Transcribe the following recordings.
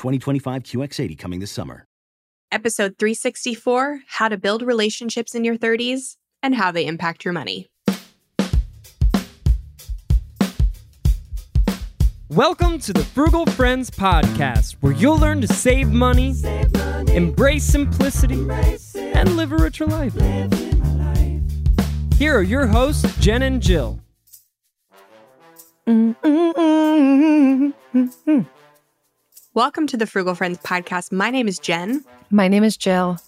2025 QX80 coming this summer. Episode 364 How to Build Relationships in Your 30s and How They Impact Your Money. Welcome to the Frugal Friends Podcast, where you'll learn to save money, Save money, embrace simplicity, embrace and live a richer life. life. Here are your hosts, Jen and Jill. Mm, mm, mm, Welcome to the Frugal Friends podcast. My name is Jen, My name is Jill.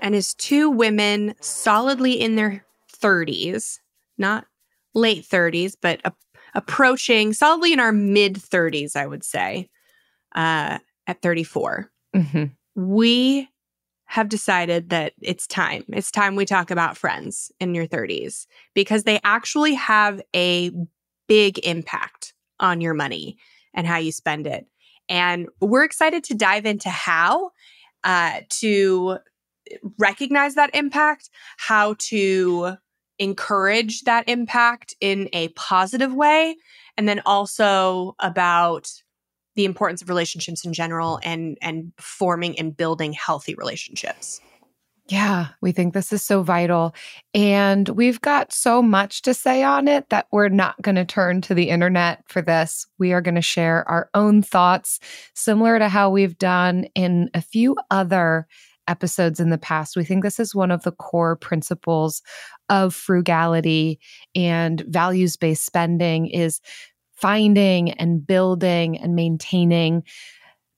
and as two women solidly in their 30s, not late 30s, but a- approaching solidly in our mid 30s, I would say, uh, at 34, Mhm. we have decided that it's time. It's time we talk about friends in your 30s because they actually have a big impact on your money and how you spend it. And we're excited to dive into how uh, to recognize that impact, how to encourage that impact in a positive way, and then also about the importance of relationships in general and and forming and building healthy relationships. Yeah, we think this is so vital. And we've got so much to say on it that we're not going to turn to the internet for this. We are going to share our own thoughts, similar to how we've done in a few other episodes in the past. We think this is one of the core principles of frugality and values based spending is finding and building and maintaining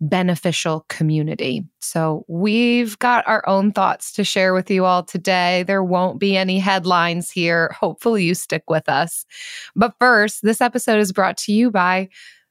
beneficial community. So, we've got our own thoughts to share with you all today. There won't be any headlines here. Hopefully, you stick with us. But first, this episode is brought to you by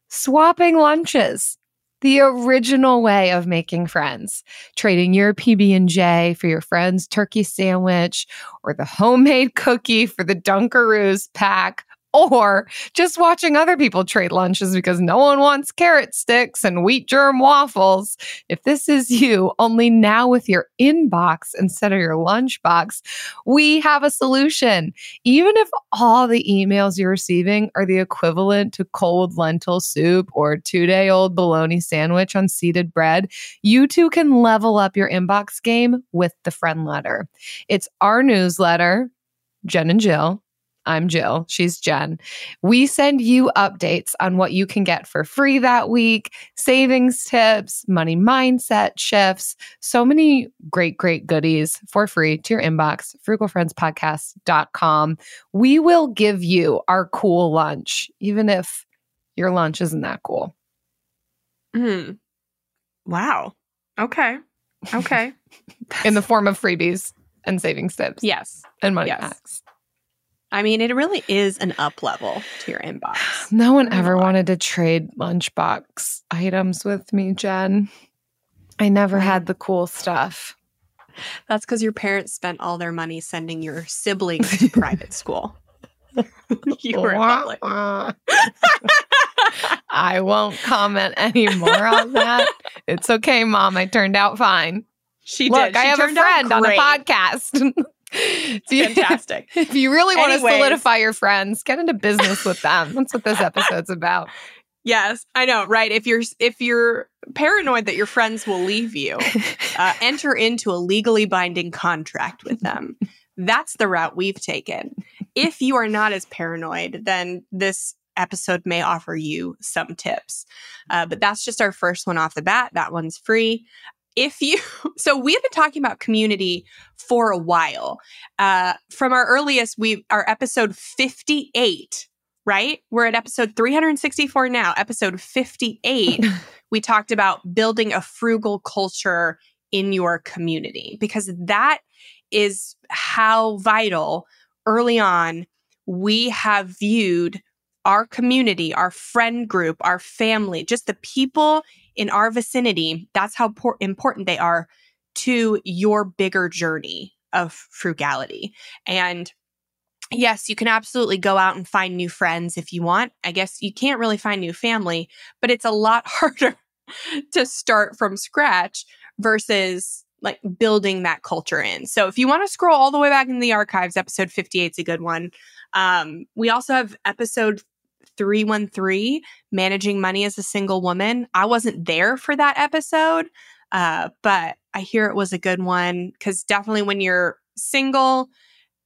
Swapping Lunches. The original way of making friends, trading your PB&J for your friend's turkey sandwich or the homemade cookie for the Dunkaroos pack or just watching other people trade lunches because no one wants carrot sticks and wheat germ waffles. If this is you, only now with your inbox instead of your lunchbox, we have a solution. Even if all the emails you're receiving are the equivalent to cold lentil soup or two day old bologna sandwich on seeded bread, you too can level up your inbox game with the friend letter. It's our newsletter, Jen and Jill. I'm Jill. She's Jen. We send you updates on what you can get for free that week, savings tips, money mindset shifts, so many great, great goodies for free to your inbox, frugalfriendspodcast.com. We will give you our cool lunch, even if your lunch isn't that cool. Hmm. Wow. Okay. Okay. In the form of freebies and savings tips yes. and money yes. hacks. I mean, it really is an up level to your inbox. No one ever wanted to trade lunchbox items with me, Jen. I never had the cool stuff. That's because your parents spent all their money sending your siblings to private school. you were Wah, public. wah. I won't comment anymore on that. It's okay, mom. I turned out fine. She Look, did. I have a friend on a podcast. Fantastic. If you really want to solidify your friends, get into business with them. That's what this episode's about. Yes, I know, right? If you're if you're paranoid that your friends will leave you, uh, enter into a legally binding contract with them. That's the route we've taken. If you are not as paranoid, then this episode may offer you some tips. Uh, but that's just our first one off the bat. That one's free. If you, so we have been talking about community for a while. Uh, from our earliest, we our episode 58, right? We're at episode 364 now, episode 58. we talked about building a frugal culture in your community because that is how vital early on we have viewed our community, our friend group, our family, just the people in our vicinity. That's how por- important they are to your bigger journey of frugality. And yes, you can absolutely go out and find new friends if you want. I guess you can't really find new family, but it's a lot harder to start from scratch versus like building that culture in. So if you want to scroll all the way back in the archives, episode 58 is a good one. Um, we also have episode 313, Managing Money as a Single Woman. I wasn't there for that episode, uh, but I hear it was a good one because definitely when you're single,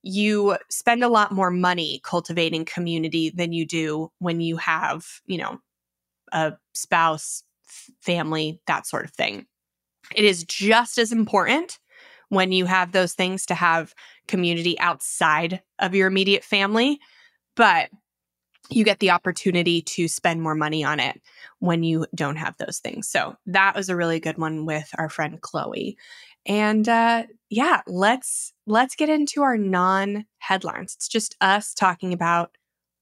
you spend a lot more money cultivating community than you do when you have, you know, a spouse, family, that sort of thing. It is just as important when you have those things to have community outside of your immediate family, but you get the opportunity to spend more money on it when you don't have those things. So that was a really good one with our friend Chloe. And uh yeah, let's let's get into our non-headlines. It's just us talking about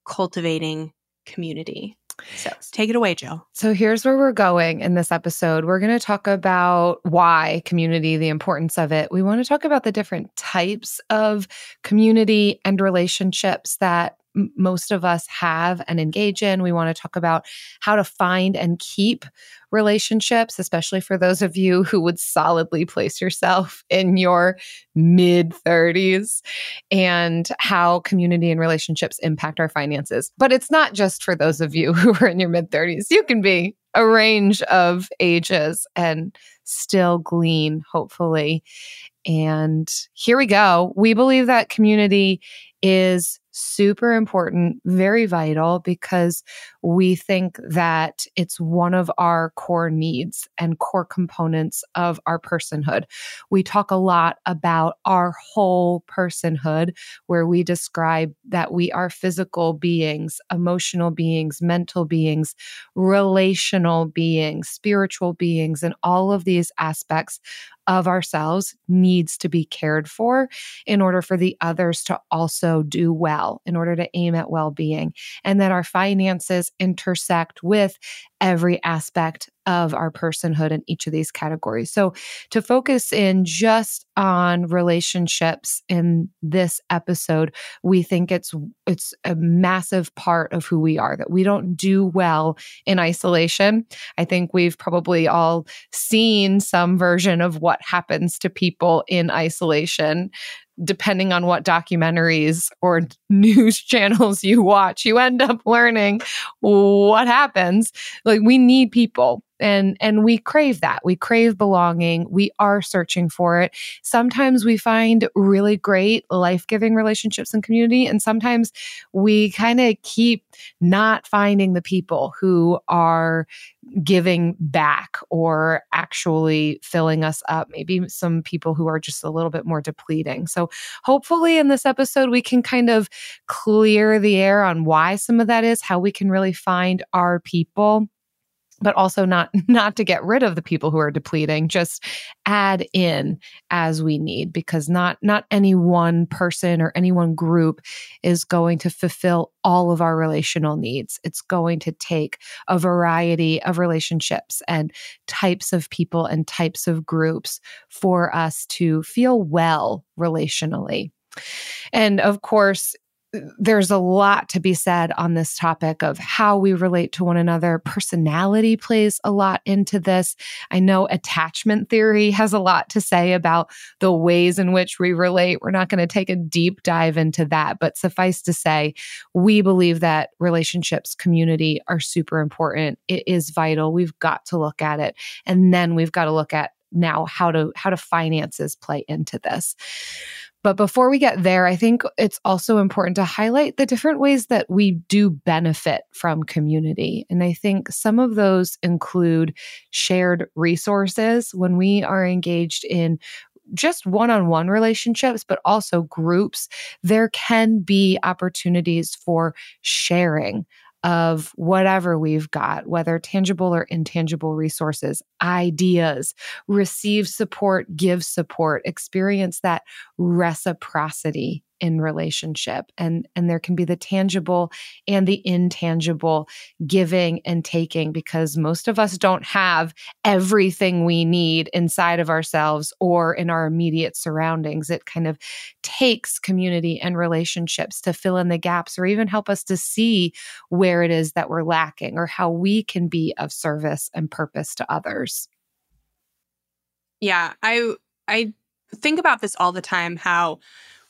cultivating community. So take it away, Joe. So here's where we're going in this episode. We're going to talk about why community, the importance of it. We want to talk about the different types of community and relationships that most of us have and engage in. We want to talk about how to find and keep relationships, especially for those of you who would solidly place yourself in your mid 30s and how community and relationships impact our finances. But it's not just for those of you who are in your mid 30s. You can be a range of ages and still glean, hopefully. And here we go. We believe that community is super important, very vital, because we think that it's one of our core needs and core components of our personhood. We talk a lot about our whole personhood, where we describe that we are physical beings, emotional beings, mental beings, relational beings, spiritual beings, and all of these aspects of ourselves needs to be cared for in order for the others to also do well, in order to aim at well being, and that our finances intersect with every aspect of our personhood in each of these categories. So, to focus in just on relationships in this episode, we think it's it's a massive part of who we are that we don't do well in isolation. I think we've probably all seen some version of what happens to people in isolation depending on what documentaries or news channels you watch, you end up learning what happens. Like we need people and and we crave that. We crave belonging. We are searching for it. Sometimes we find really great life-giving relationships and community and sometimes we kind of keep not finding the people who are giving back or actually filling us up. Maybe some people who are just a little bit more depleting. So, hopefully, in this episode, we can kind of clear the air on why some of that is, how we can really find our people but also not not to get rid of the people who are depleting just add in as we need because not not any one person or any one group is going to fulfill all of our relational needs. It's going to take a variety of relationships and types of people and types of groups for us to feel well relationally. And of course there's a lot to be said on this topic of how we relate to one another. Personality plays a lot into this. I know attachment theory has a lot to say about the ways in which we relate. We're not going to take a deep dive into that, but suffice to say, we believe that relationships, community are super important. It is vital. We've got to look at it. And then we've got to look at now how to how do finances play into this But before we get there, I think it's also important to highlight the different ways that we do benefit from community. And I think some of those include shared resources when we are engaged in just one on one relationships, but also groups, there can be opportunities for sharing of whatever we've got, whether tangible or intangible resources, ideas, receive support, give support, experience that reciprocity in relationship and and there can be the tangible and the intangible giving and taking because most of us don't have everything we need inside of ourselves or in our immediate surroundings. It kind of takes community and relationships to fill in the gaps or even help us to see where it is that we're lacking or how we can be of service and purpose to others. Yeah, I I think about this all the time how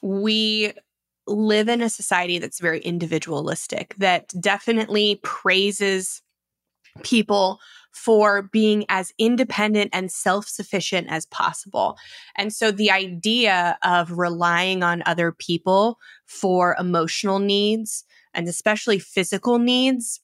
we live in a society that's very individualistic that definitely praises people for being as independent and self-sufficient as possible. And so the idea of relying on other people for emotional needs and especially physical needs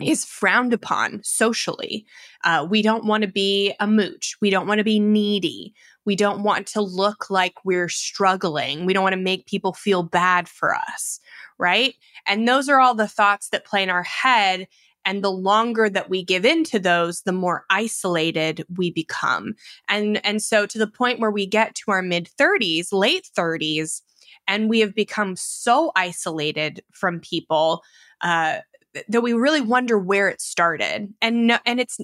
is frowned upon socially. Uh, we don't want to be a mooch. We don't want to be needy. We don't want to look like we're struggling. We don't want to make people feel bad for us, right? And those are all the thoughts that play in our head. And the longer that we give into those, the more isolated we become. And, and so to the point where we get to our mid 30s, late 30s, and we have become so isolated from people uh, that we really wonder where it started. And no, and it's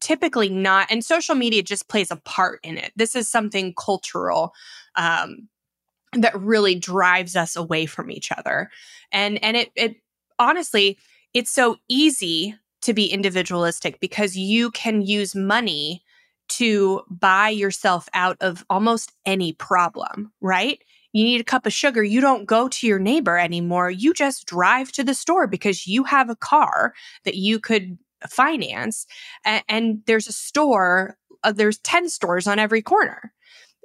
typically not and social media just plays a part in it. This is something cultural um, that really drives us away from each other. And and it it honestly it's so easy to be individualistic because you can use money to buy yourself out of almost any problem right? You need a cup of sugar you don't go to your neighbor anymore. You just drive to the store because you have a car that you could finance and, and there's a store uh, there's 10 stores on every corner.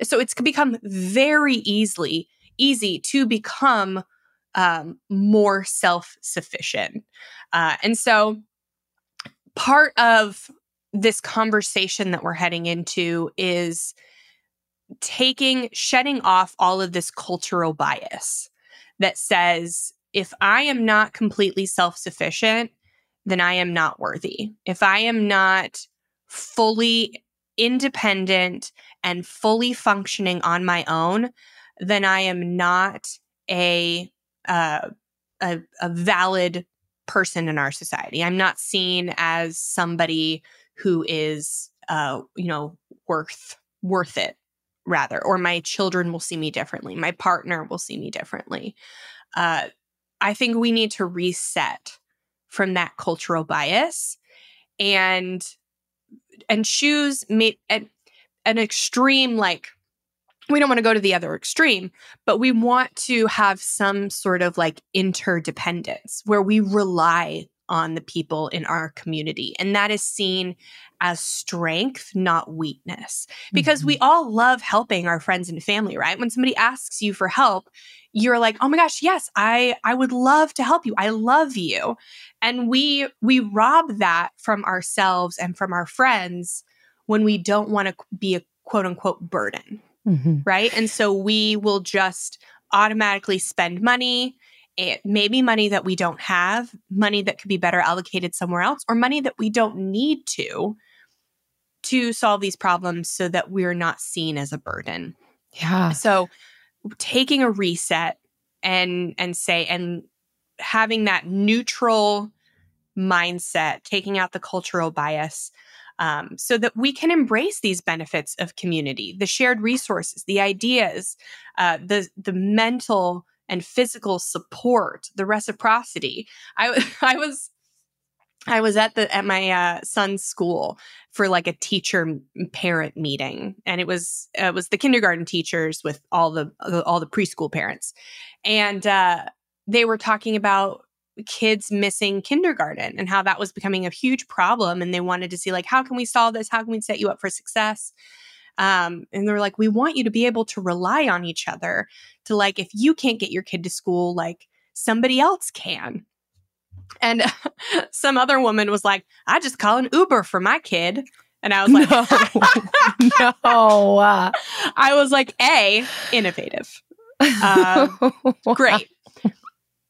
So it's become very easily easy to become um, more self-sufficient. Uh, and so part of this conversation that we're heading into is taking shedding off all of this cultural bias that says if i am not completely self-sufficient then I am not worthy. If I am not fully independent and fully functioning on my own, then I am not a uh, a, a valid person in our society. I'm not seen as somebody who is uh, you know worth worth it rather or my children will see me differently my partner will see me differently uh, i think we need to reset from that cultural bias and and choose made an, an extreme like we don't want to go to the other extreme, but we want to have some sort of like interdependence where we rely on the people in our community. And that is seen as strength, not weakness. Because mm-hmm. we all love helping our friends and family, right? When somebody asks you for help, you're like, "Oh my gosh, yes, I I would love to help you. I love you." And we we rob that from ourselves and from our friends when we don't want to be a quote unquote burden. Mm-hmm. Right? And so we will just automatically spend money it may be money that we don't have, money that could be better allocated somewhere else, or money that we don't need to to solve these problems so that we're not seen as a burden. Yeah. So taking a reset and and say and having that neutral mindset, taking out the cultural bias, um, so that we can embrace these benefits of community, the shared resources, the ideas, uh, the the mental and physical support, the reciprocity. I I was I was at the at my uh, son's school for like a teacher parent meeting, and it was uh, it was the kindergarten teachers with all the all the preschool parents, and uh, they were talking about kids missing kindergarten and how that was becoming a huge problem, and they wanted to see like how can we solve this? How can we set you up for success? Um, and they're like, we want you to be able to rely on each other to like, if you can't get your kid to school, like somebody else can. And some other woman was like, I just call an Uber for my kid. And I was like, no, no. uh, I was like, A, innovative. Uh, great.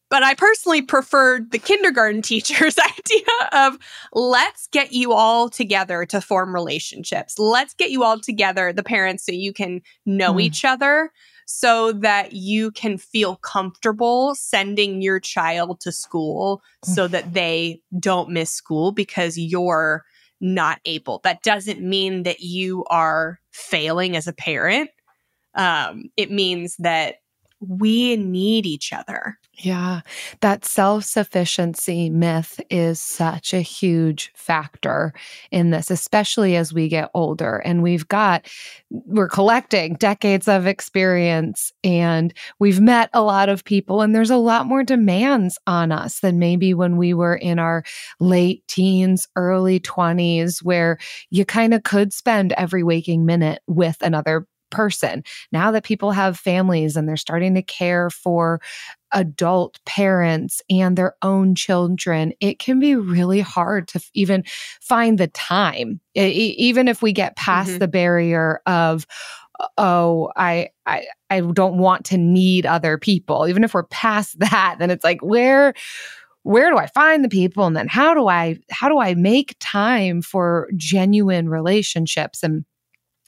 But I personally preferred the kindergarten teacher's idea of let's get you all together to form relationships. Let's get you all together, the parents, so you can know Hmm. each other so that you can feel comfortable sending your child to school so that they don't miss school because you're not able. That doesn't mean that you are failing as a parent. Um, it means that we need each other. Yeah, that self sufficiency myth is such a huge factor in this, especially as we get older and we've got, we're collecting decades of experience and we've met a lot of people, and there's a lot more demands on us than maybe when we were in our late teens, early 20s, where you kind of could spend every waking minute with another person. Now that people have families and they're starting to care for adult parents and their own children, it can be really hard to even find the time. E- even if we get past Mhm. the barrier of, oh, I, I, I don't want to need other people. Even if we're past that, then it's like, where, where do I find the people? And then how do I, how do I make time for genuine relationships? And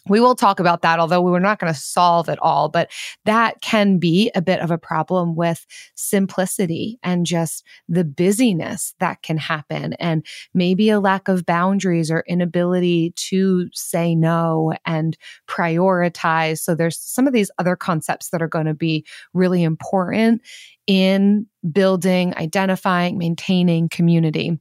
we will talk about that, although we are not going to solve it all. But that can be a bit of a problem with simplicity and just the busyness that can happen, and maybe a lack of boundaries or inability to say no and prioritize. So, there's some of these other concepts that are going to be really important in building, identifying, maintaining community.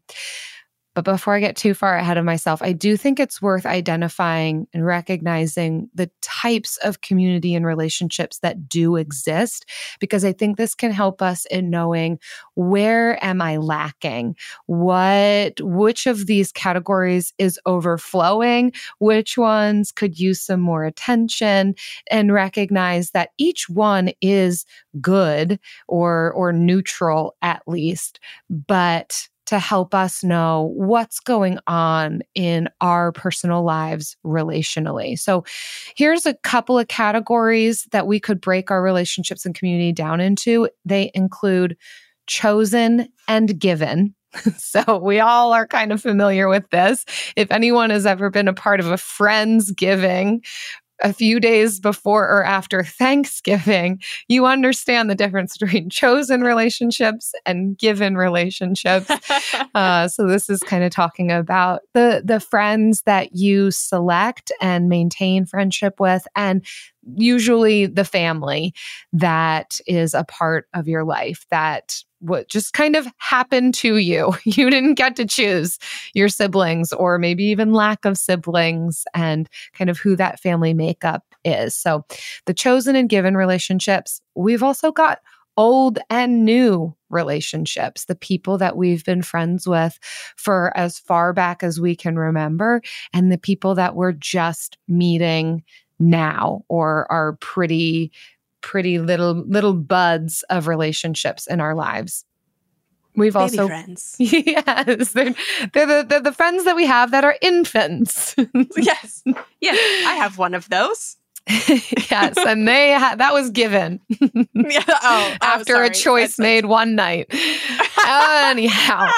But before I get too far ahead of myself, I do think it's worth identifying and recognizing the types of community and relationships that do exist, because I think this can help us in knowing where am I lacking? What, which of these categories is overflowing? Which ones could use some more attention? And recognize that each one is good or, or neutral at least, but to help us know what's going on in our personal lives relationally. So, here's a couple of categories that we could break our relationships and community down into. They include chosen and given. So, we all are kind of familiar with this. If anyone has ever been a part of a Friendsgiving, a few days before or after Thanksgiving, you understand the difference between chosen relationships and given relationships. Uh, so this is kind of talking about the the friends that you select and maintain friendship with, and usually the family that is a part of your life that what just kind of happened to you. You didn't get to choose your siblings or maybe even lack of siblings and kind of who that family makeup is. So the chosen and given relationships, we've also got old and new relationships, the people that we've been friends with for as far back as we can remember, and the people that we're just meeting now or are pretty pretty little little buds of relationships in our lives. We've Baby also friends. yes, they're, they're the they're the friends that we have that are infants. yes. Yes. I have one of those. yes, and they ha- that was given Yeah. Oh, after a choice made one night. Anyhow,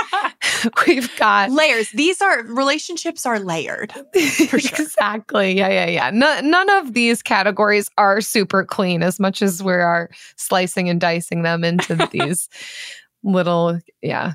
we've got Layers. These are relationships are layered. Sure. exactly. Yeah, yeah, yeah. No, none of these categories are super clean as much as we are slicing and dicing them into these little, yeah,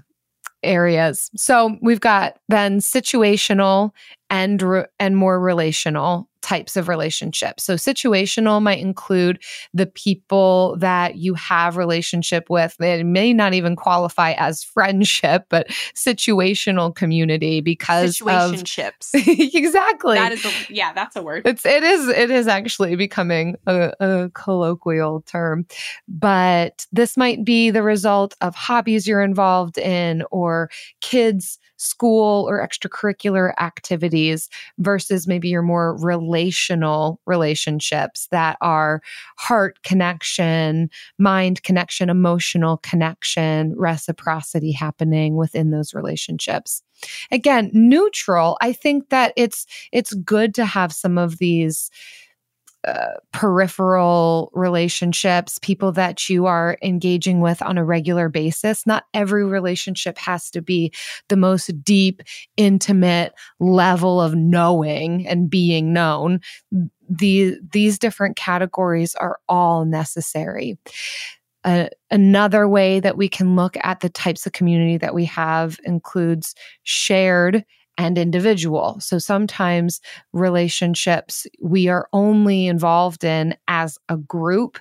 areas. So we've got then situational and re- and more relational types of relationships. So situational might include the people that you have relationship with. It may not even qualify as friendship, but situational community because of Situationships. exactly. that is a yeah, that's a word. It's it is it is actually becoming a, a colloquial term, but this might be the result of hobbies you're involved in or kids school or extracurricular activities versus maybe your more relational relationships that are heart connection, mind connection, emotional connection, reciprocity happening within those relationships. Again, neutral, I think that it's it's good to have some of these uh, peripheral relationships, people that you are engaging with on a regular basis. Not every relationship has to be the most deep, intimate level of knowing and being known. The, these different categories are all necessary. Uh, another way that we can look at the types of community that we have includes shared and individual. So sometimes relationships we are only involved in as a group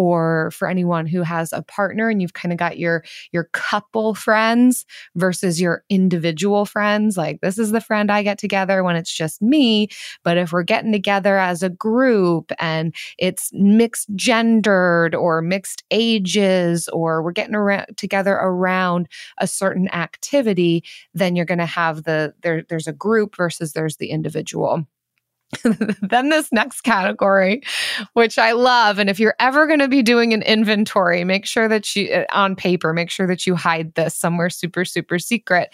or for anyone who has a partner and you've kind of got your your couple friends versus your individual friends like this is the friend I get together when it's just me. But if we're getting together as a group and it's mixed gendered or mixed ages or we're getting around together around a certain activity then you're going to have the there there's a group versus there's the individual then this next category, which I love. And if you're ever going to be doing an inventory, make sure that you, uh, on paper, make sure that you hide this somewhere super, super secret.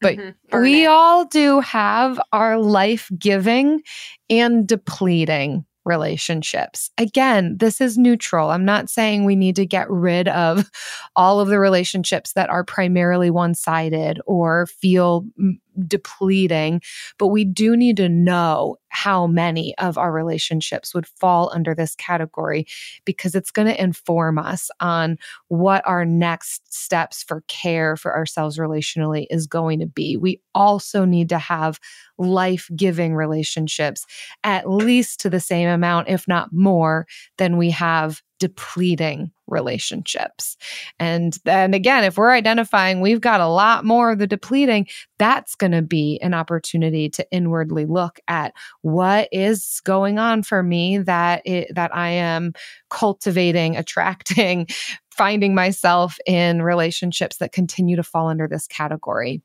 But Mhm. we it. all do have our life giving and depleting relationships. Again, this is neutral. I'm not saying we need to get rid of all of the relationships that are primarily one sided or feel mm, depleting, but we do need to know how many of our relationships would fall under this category because it's going to inform us on what our next steps for care for ourselves relationally is going to be. We also need to have life giving relationships at least to the same amount, if not more, than we have depleting relationships. And then again, if we're identifying we've got a lot more of the depleting, that's going to be an opportunity to inwardly look at what is going on for me that it, that I am cultivating, attracting, finding myself in relationships that continue to fall under this category.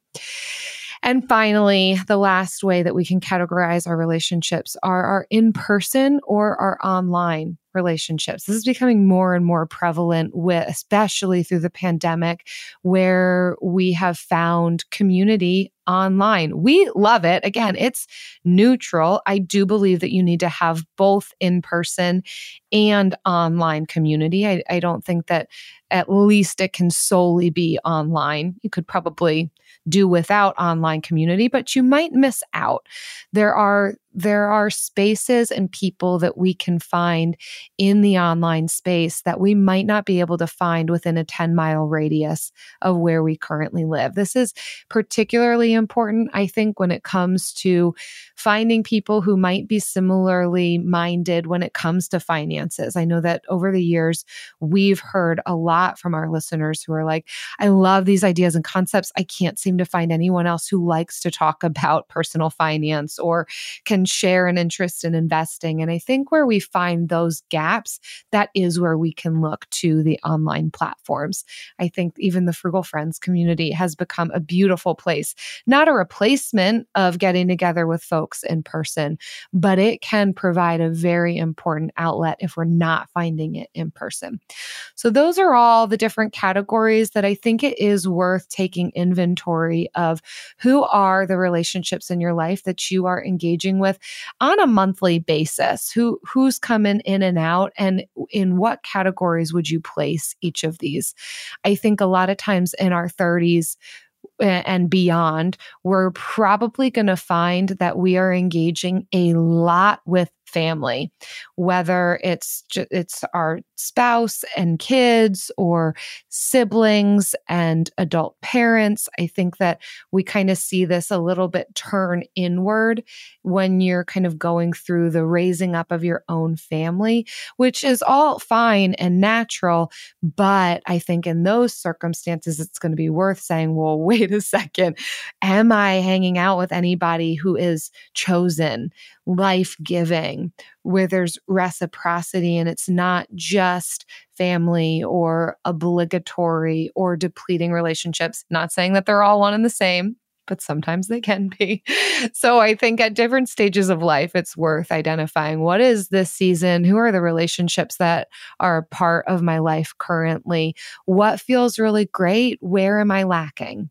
And finally, the last way that we can categorize our relationships are our in person or our online relationships. This is becoming more and more prevalent with especially through the pandemic where we have found community online. We love it. Again, it's neutral. I do believe that you need to have both in person and online community. I, I don't think that at least it can solely be online. You could probably do without online community, but you might miss out. There are there are spaces and people that we can find in the online space that we might not be able to find within a 10 mile radius of where we currently live. This is particularly important, I think, when it comes to finding people who might be similarly minded when it comes to finances. I know that over the years, we've heard a lot from our listeners who are like, I love these ideas and concepts. I can't seem to find anyone else who likes to talk about personal finance or can share an interest in investing. And I think where we find those gaps, that is where we can look to the online platforms. I think even the Frugal Friends community has become a beautiful place, not a replacement of getting together with folks in person, but it can provide a very important outlet if we're not finding it in person. So, those are all the different categories that I think it is worth taking inventory of who are the relationships in your life that you are engaging with on a monthly basis. Who who's coming in and out and in what categories would you place each of these? I think a lot of times in our 30s and beyond, we're probably going to find that we are engaging a lot with family, whether it's ju- it's our spouse and kids or siblings and adult parents. I think that we kind of see this a little bit turn inward when you're kind of going through the raising up of your own family, which is all fine and natural. But I think in those circumstances, it's going to be worth saying, well, wait a second. Am I hanging out with anybody who is chosen, life giving, where there's reciprocity and it's not just family or obligatory or depleting relationships? Not saying that they're all one and the same. but sometimes they can be. So I think at different stages of life, it's worth identifying what is this season? Who are the relationships that are part of my life currently? What feels really great? Where am I lacking?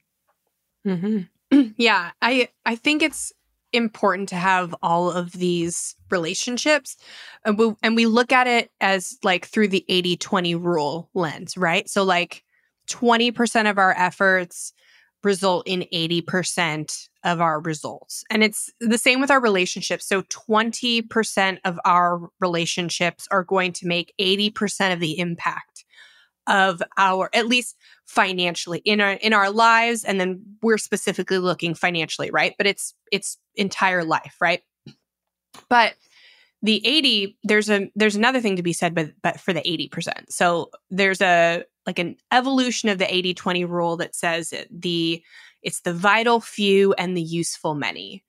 Mm-hmm. yeah, I I think it's important to have all of these relationships and we, and we look at it as like through the 80-20 rule lens, right? So like 20% of our efforts result in 80% of our results. And it's the same with our relationships. So 20% of our relationships are going to make 80% of the impact of our at least financially in our in our lives and then we're specifically looking financially, right? But it's it's entire life, right? But the 80 there's a there's another thing to be said but but for the 80%. So there's a like an evolution of the 80-20 rule that says the it's the vital few and the useful many.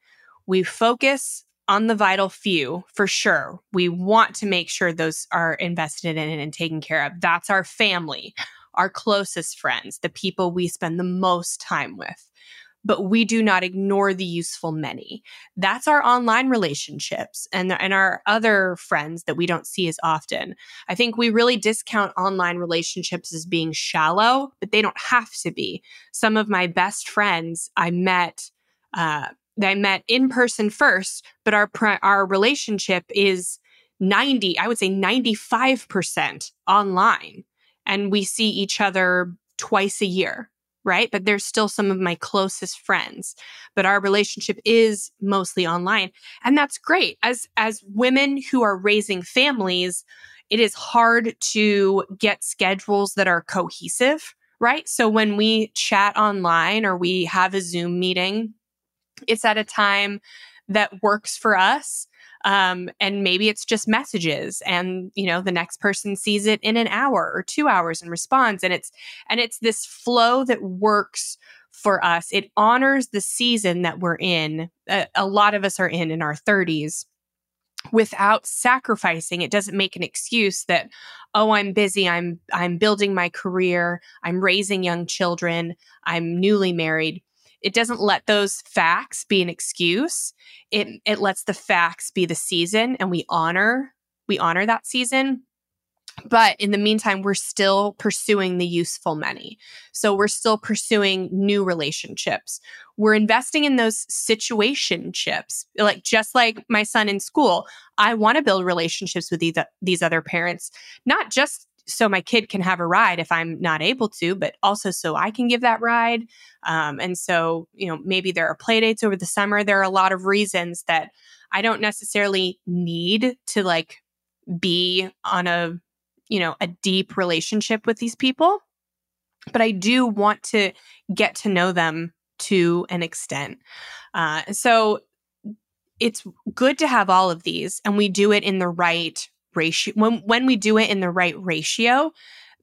We focus on the vital few for sure. We want to make sure those are invested in and taken care of. That's our family, our closest friends, the people we spend the most time with but we do not ignore the useful many. That's our online relationships and, and our other friends that we don't see as often. I think we really discount online relationships as being shallow, but they don't have to be. Some of my best friends I met, uh, I met in person first, but our our relationship is 90, I would say 95% online. And we see each other twice a year right? But they're still some of my closest friends. But our relationship is mostly online. And that's great. As as women who are raising families, it is hard to get schedules that are cohesive, right? So when we chat online or we have a Zoom meeting, it's at a time that works for us um, and maybe it's just messages and you know the next person sees it in an hour or two hours and responds and it's and it's this flow that works for us. It honors the season that we're in. A, a lot of us are in in our 30s without sacrificing it doesn't make an excuse that oh i'm busy. I'm i'm building my career. I'm raising young children. I'm newly married it doesn't let those facts be an excuse. It it lets the facts be the season and we honor we honor that season. But in the meantime, we're still pursuing the useful many. So we're still pursuing new relationships. We're investing in those situationships. Like just like my son in school, I want to build relationships with these, these other parents, not just so my kid can have a ride if I'm not able to, but also so I can give that ride. Um, and so, you know, maybe there are play dates over the summer. There are a lot of reasons that I don't necessarily need to like be on a, you know, a deep relationship with these people, but I do want to get to know them to an extent. Uh, so it's good to have all of these and we do it in the right ratio when when we do it in the right ratio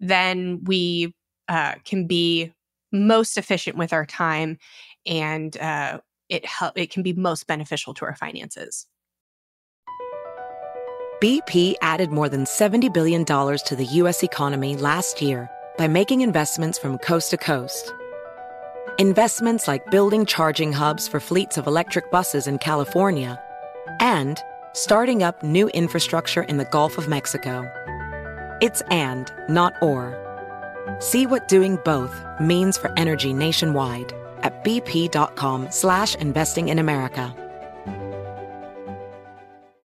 then we uh, can be most efficient with our time and uh, it help it can be most beneficial to our finances. Bp added more than $70 billion to the u.s economy last year by making investments from coast to coast. Investments like building charging hubs for fleets of electric buses in california and starting up new infrastructure in the Gulf of Mexico. It's and, not or. See what doing both means for energy nationwide at bp.com slash investing in America.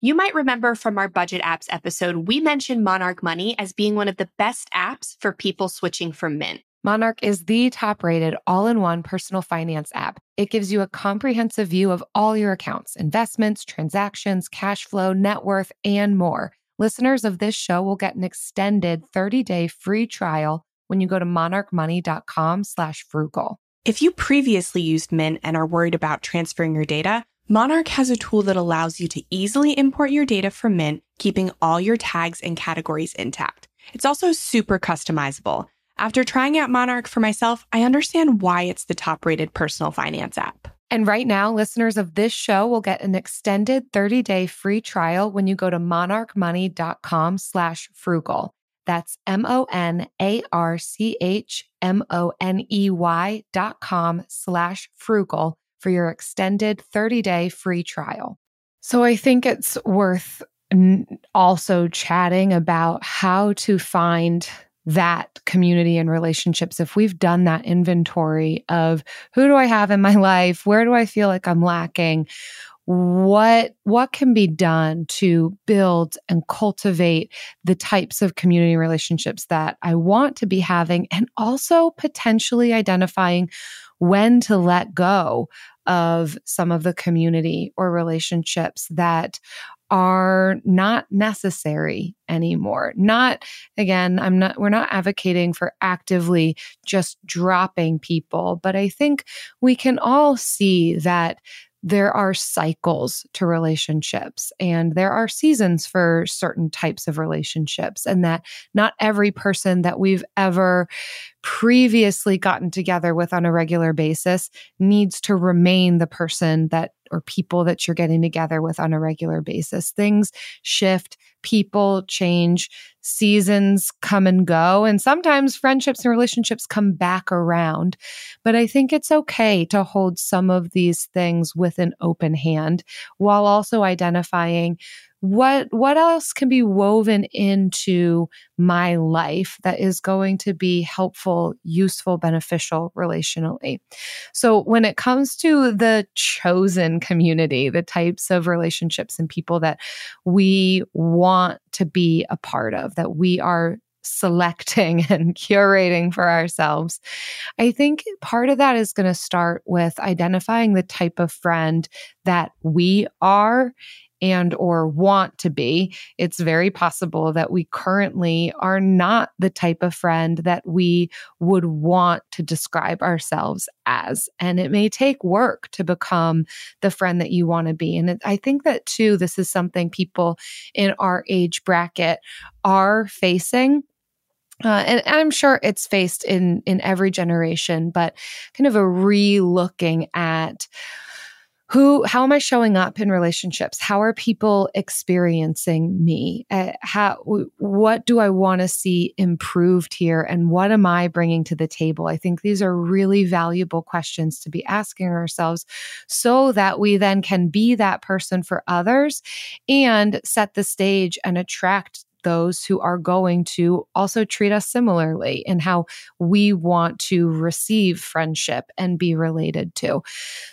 You might remember from our budget apps episode, we mentioned Monarch Money as being one of the best apps for people switching from Mint. Monarch is the top rated all in one personal finance app. It gives you a comprehensive view of all your accounts, investments, transactions, cash flow, net worth, and more. Listeners of this show will get an extended 30 day free trial when you go to monarchmoney.com slash frugal. If you previously used Mint and are worried about transferring your data, Monarch has a tool that allows you to easily import your data from Mint, keeping all your tags and categories intact. It's also super customizable. After trying out Monarch for myself, I understand why it's the top rated personal finance app. And right now, listeners of this show will get an extended 30-day free trial when you go to monarchmoney.com slash frugal. That's M-O-N-A-R-C-H-M-O-N-E-Y dot com slash frugal for your extended 30-day free trial. So I think it's worth also chatting about how to find that community and relationships if we've done that inventory of who do i have in my life? Where do i feel like i'm lacking? What what can be done to build and cultivate the types of community relationships that I want to be having and also potentially identifying when to let go of some of the community or relationships that are not necessary anymore. Not again, I'm not we're not advocating for actively just dropping people, but I think we can all see that there are cycles to relationships and there are seasons for certain types of relationships and that not every person that we've ever previously gotten together with on a regular basis needs to remain the person that or people that you're getting together with on a regular basis. Things shift, people change, seasons come and go, and sometimes friendships and relationships come back around. But I think it's okay to hold some of these things with an open hand while also identifying what what else can be woven into my life that is going to be helpful useful beneficial relationally so when it comes to the chosen community the types of relationships and people that we want to be a part of that we are selecting and curating for ourselves. I think part of that is going to start with identifying the type of friend that we are and or want to be it's very possible that we currently are not the type of friend that we would want to describe ourselves as. And it may take work to become the friend that you want to be. And i think that too this is something people in our age bracket are facing. Uh, and I'm sure it's faced in in every generation, but kind of a re-looking at who how am i showing up in relationships? How are people experiencing me? Uh, how what do i want to see improved here? And what am i bringing to the table? I think these are really valuable questions to be asking ourselves so that we then can be that person for others and set the stage and attract those who are going to also treat us similarly and how we want to receive friendship and be related to.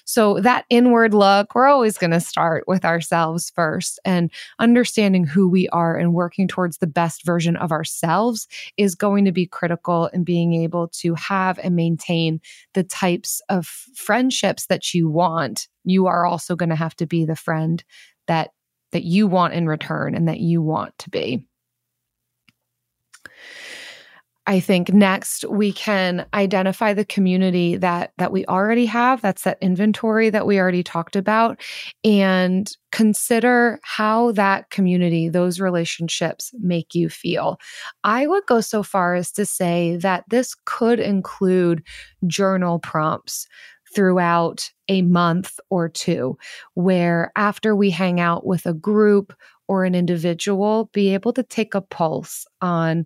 So, that inward look, we're always going to start with ourselves first and understanding who we are and working towards the best version of ourselves is going to be critical in being able to have and maintain the types of friendships that you want. You are also going to have to be the friend that that you want in return and that you want to be. I think next we can identify the community that that we already have that's that inventory that we already talked about and consider how that community those relationships make you feel. I would go so far as to say that this could include journal prompts throughout a month or two where after we hang out with a group or an individual be able to take a pulse on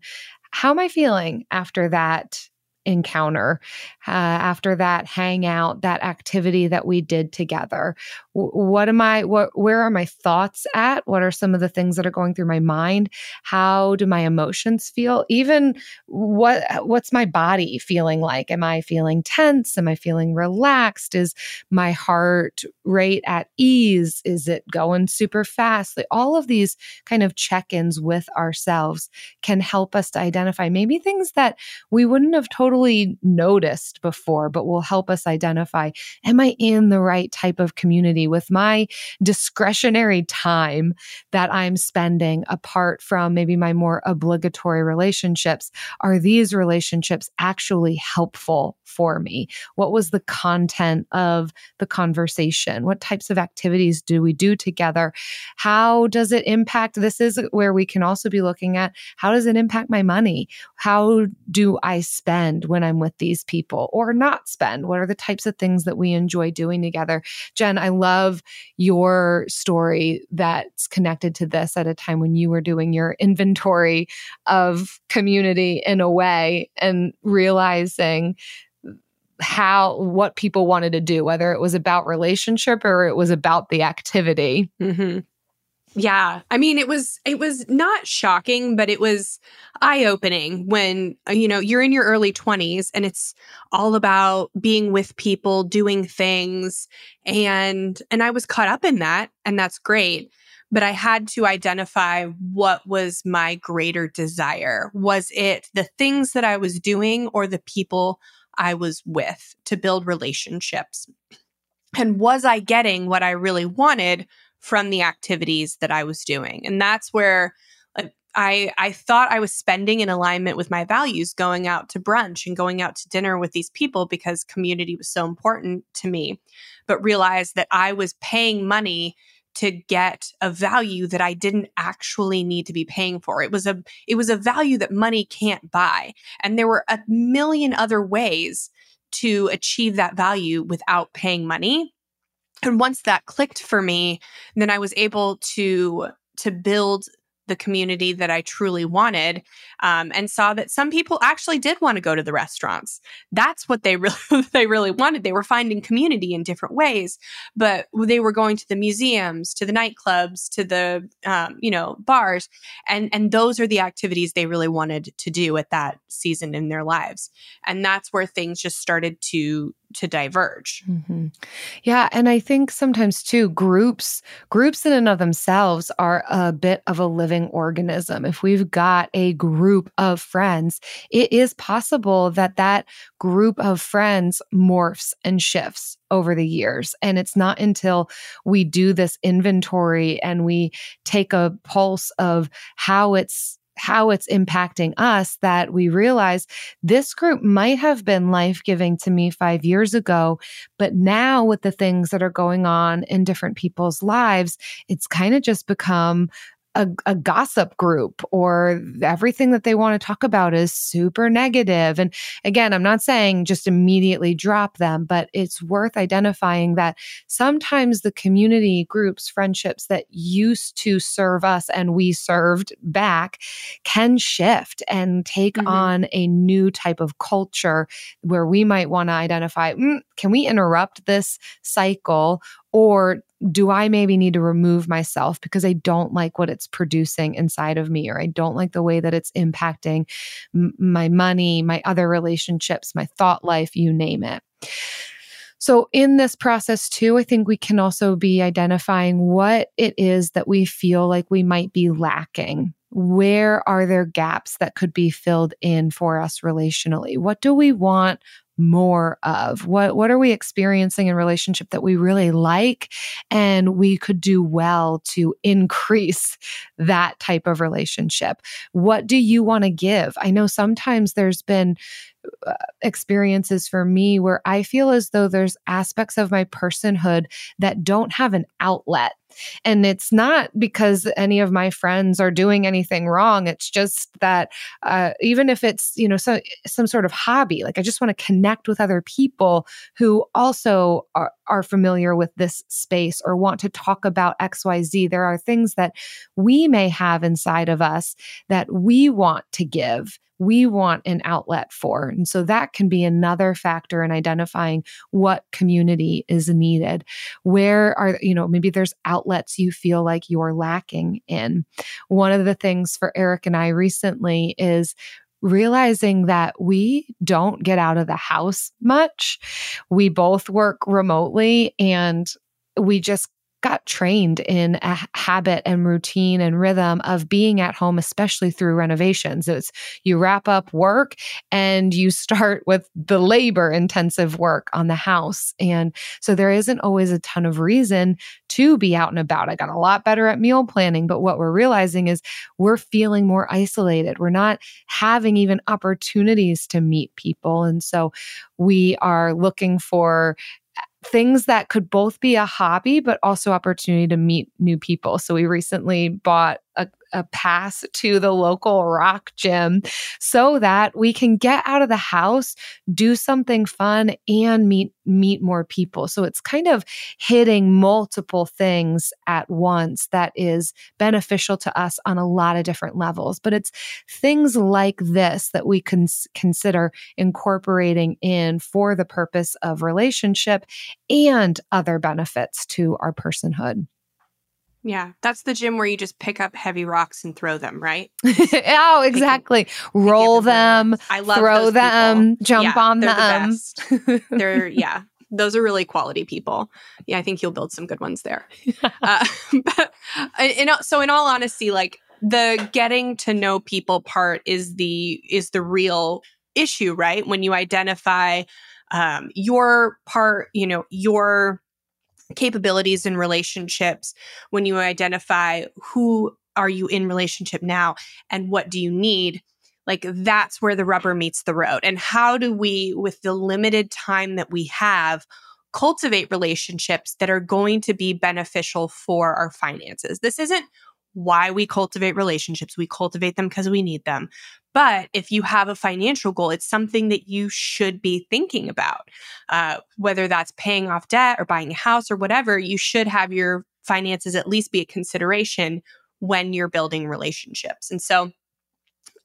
how am I feeling after that encounter uh, after that hangout that activity that we did together. W- what am i what where are my thoughts at? What are some of the things that are going through my mind? How do my emotions feel? Even what what's my body feeling like? Am i feeling tense? Am i feeling relaxed? Is my heart rate at ease? Is it going super fast? Like all of these kind of check-ins with ourselves can help us to identify maybe things that we wouldn't have totally totally noticed before, but will help us identify am I in the right type of community with my discretionary time that I'm spending apart from maybe my more obligatory relationships? Are these relationships actually helpful for me? What was the content of the conversation? What types of activities do we do together? How does it impact? This is where we can also be looking at how does it impact my money? How do I spend? Spend when I'm with these people or not spend? What are the types of things that we enjoy doing together? Jen, I love your story that's connected to this at a time when you were doing your inventory of community in a way and realizing how what people wanted to do whether it was about relationship or it was about the activity hmm Yeah. I mean, it was it was not shocking, but it was eye-opening when uh, you know, you're in your early 20s and it's all about being with people, doing things and and I was caught up in that and that's great. But I had to identify what was my greater desire. Was it the things that I was doing or the people I was with to build relationships? And was I getting what I really wanted from the activities that I was doing. And that's where I I thought I was spending in alignment with my values going out to brunch and going out to dinner with these people because community was so important to me but realized that I was paying money to get a value that I didn't actually need to be paying for. It was a it was a value that money can't buy. And there were a million other ways to achieve that value without paying money and once that clicked for me then i was able to to build the community that I truly wanted, um, and saw that some people actually did want to go to the restaurants. That's what they really they really wanted. They were finding community in different ways, but they were going to the museums, to the nightclubs, to the um, you know bars, and and those are the activities they really wanted to do at that season in their lives, and that's where things just started to to diverge. Mm-hmm. Yeah, and I think sometimes too groups groups in and of themselves are a bit of a living organism. If we've got a group of friends, it is possible that that group of friends morphs and shifts over the years. And it's not until we do this inventory and we take a pulse of how it's how it's impacting us that we realize this group might have been life giving to me five years ago. But now, with the things that are going on in different people's lives, it's kind of just become a, a, gossip group or everything that they want to talk about is super negative. And again, I'm not saying just immediately drop them, but it's worth identifying that sometimes the community groups, friendships that used to serve us and we served back can shift and take mm-hmm. on a new type of culture where we might want to identify mm, can we interrupt this cycle or do I maybe need to remove myself because I don't like what it's producing inside of me, or I don't like the way that it's impacting m- my money, my other relationships, my thought life, you name it. So, in this process, too, I think we can also be identifying what it is that we feel like we might be lacking. Where are there gaps that could be filled in for us relationally? What do we want more of? What what are we experiencing in relationship that we really like and we could do well to increase that type of relationship? What do you want to give? I know sometimes there's been experiences for me where I feel as though there's aspects of my personhood that don't have an outlet. And it's not because any of my friends are doing anything wrong. It's just that uh, even if it's, you know, some, some sort of hobby, like I just want to connect with other people who also are, are familiar with this space or want to talk about XYZ. There are things that we may have inside of us that we want to give we want an outlet for. And so that can be another factor in identifying what community is needed. Where are, you know, maybe there's outlets you feel like you're lacking in. One of the things for Eric and I recently is realizing that we don't get out of the house much. We both work remotely and we just got trained in a habit and routine and rhythm of being at home, especially through renovations. It's you wrap up work and you start with the labor intensive work on the house. And so there isn't always a ton of reason to be out and about. I got a lot better at meal planning, but what we're realizing is we're feeling more isolated. We're not having even opportunities to meet people. And so we are looking for things that could both be a hobby but also opportunity to meet new people. So we recently bought a, a pass to the local rock gym so that we can get out of the house, do something fun and meet meet more people. So it's kind of hitting multiple things at once that is beneficial to us on a lot of different levels. But it's things like this that we can consider incorporating in for the purpose of relationship and other benefits to our personhood. Yeah, that's the gym where you just pick up heavy rocks and throw them, right? oh, exactly. Roll them, I love throw them, people. jump Yeah, on they're them. The best. they're yeah, those are really quality people. Yeah, I think you'll build some good ones there. uh, but in, so, in all honesty, like the getting to know people part is the is the real issue, right? When you identify um, your part, you know, your capabilities in relationships when you identify who are you in relationship now and what do you need like that's where the rubber meets the road. And how do we with the limited time that we have cultivate relationships that are going to be beneficial for our finances? This isn't why we cultivate relationships. We cultivate them because we need them but if you have a financial goal, it's something that you should be thinking about. Uh, whether that's paying off debt or buying a house or whatever, you should have your finances at least be a consideration when you're building relationships. And so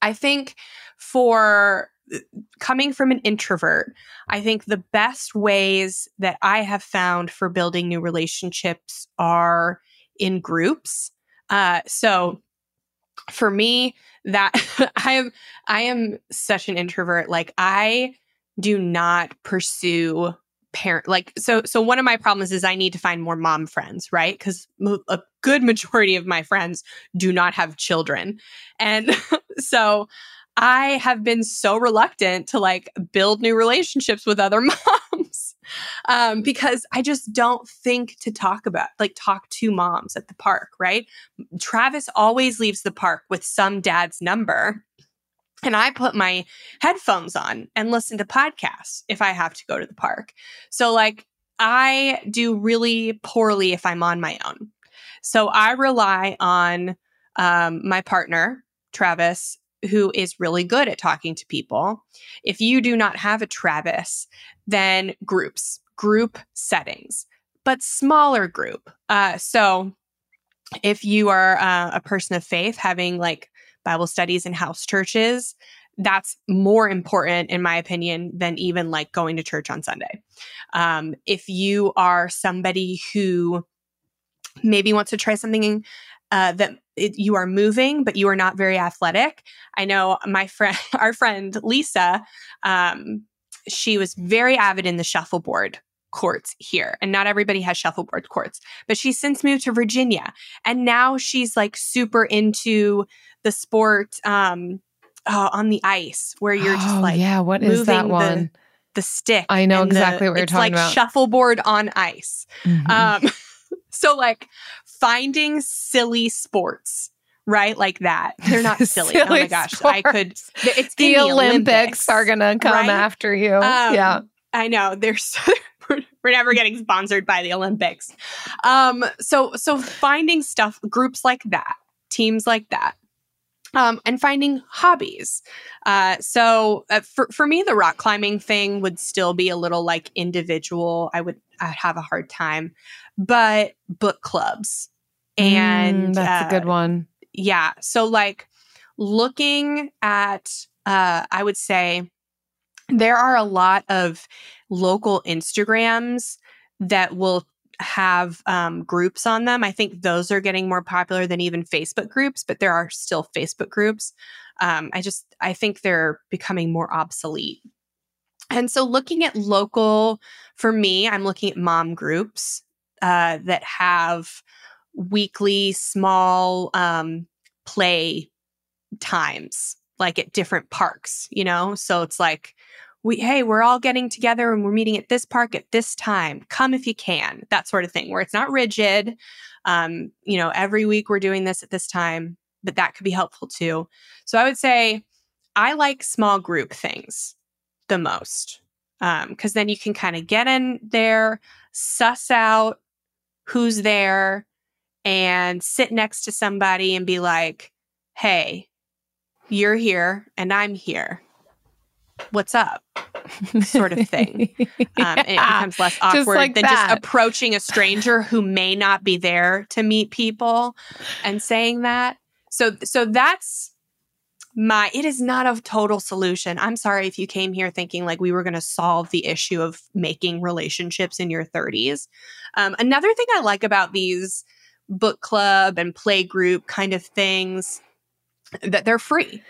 I think for uh, coming from an introvert, I think the best ways that I have found for building new relationships are in groups. Uh, so for me, that I am I am such an introvert. Like I do not pursue parent like so so one of my problems is I need to find more mom friends, right? Cuz a good majority of my friends do not have children. And so I have been so reluctant to like build new relationships with other moms um, because I just don't think to talk about, like, talk to moms at the park, right? Travis always leaves the park with some dad's number. And I put my headphones on and listen to podcasts if I have to go to the park. So, like, I do really poorly if I'm on my own. So, I rely on um, my partner, Travis, who is really good at talking to people. If you do not have a Travis, then groups, group settings, but smaller group. Uh, so if you are uh, a person of faith, having like Bible studies in house churches, that's more important, in my opinion, than even like going to church on Sunday. Um, if you are somebody who maybe wants to try something uh, that it, you are moving, but you are not very athletic. I know my friend, our friend Lisa, um, she was very avid in the shuffleboard courts here, and not everybody has shuffleboard courts. But she's since moved to Virginia, and now she's like super into the sport um, uh, on the ice, where you're just Oh, like yeah, what is that one? The, the stick. I know and the- exactly what you're it's talking like about. Shuffleboard on ice. Mhm. Um, so like finding silly sports, right? Like that. They're not silly. oh my Silly gosh. I could it's the, in Olympics, are going to come right? after you. Um, yeah. I know. They're so we're never getting sponsored by the Olympics. Um so so finding stuff groups like that, teams like that. Um, and finding hobbies. Uh, so uh, for for me, the rock climbing thing would still be a little like individual. I would I'd have a hard time, but book clubs and Mm, that's a uh, good one. yeah. So like looking at uh I would say there are a lot of local Instagrams that will have um, groups on them. I think those are getting more popular than even Facebook groups, but there are still Facebook groups. Um, I just I think they're becoming more obsolete. And so looking at local, for me, I'm looking at mom groups uh, that have weekly small um, play times, like at different parks, you know? So it's like, we, hey, we're all getting together and we're meeting at this park at this time. Come if you can, that sort of thing, where it's not rigid. Um, you know, every week we're doing this at this time, but that could be helpful too. So I would say I like small group things the most because then you can kind of get in there, suss out who's there, and sit next to somebody and be like, hey, you're here and I'm here. What's up? Sort of thing. Um, and it becomes less just awkward like than that. just approaching a stranger who may not be there to meet people and saying that. So, so that's my. It is not a total solution. I'm sorry if you came here thinking like we were going to solve the issue of making relationships in your 30s. Um, another thing I like about these book club and play group kind of things that they're free.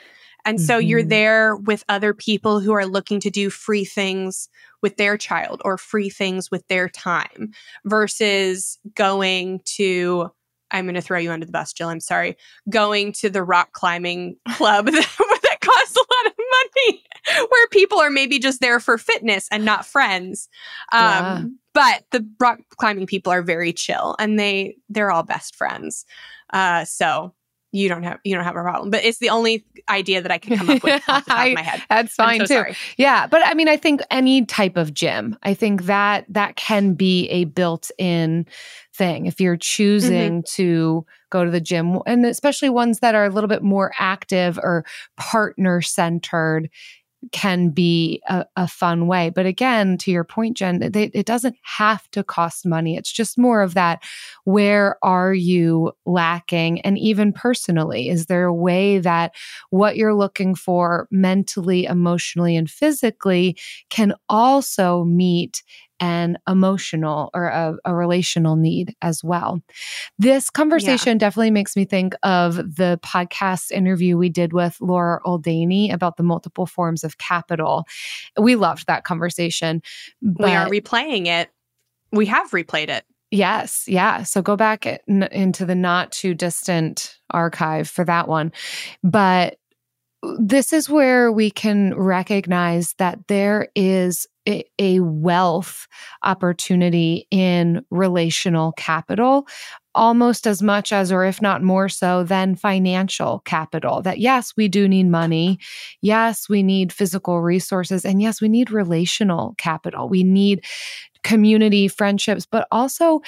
And so you're Mhm. there with other people who are looking to do free things with their child or free things with their time versus going to I'm going to throw you under the bus, Jill. I'm sorry. Going to the rock climbing club that, that costs a lot of money, where people are maybe just there for fitness and not friends. Um, Yeah. But the rock climbing people are very chill, and they they're all best friends. Uh, so you don't have you don't have a problem. But it's the only idea that I can come up with off the top I- of my head. That's fine so too. sorry. Yeah, but I mean, I think any type of gym, I think that that can be a built-in thing. If you're choosing mm-hmm. to go to the gym, and especially ones that are a little bit more active or partner-centered, can be a, a fun way. But again, to your point, Jen, it, it doesn't have to cost money. It's just more of that. Where are you lacking? And even personally, is there a way that what you're looking for mentally, emotionally, and physically can also meet an emotional or a, a relational need as well. This conversation definitely makes me think of the podcast interview we did with Laura Oldaney about the multiple forms of capital. We loved that conversation. we are replaying it. We have replayed it. Yes, yeah. So go back in, into the not too distant archive for that one. But this is where we can recognize that there is a, wealth opportunity in relational capital almost as much as or if not more so than financial capital. That yes we do need money. Yes we need physical resources. And yes we need relational capital. We need community friendships but also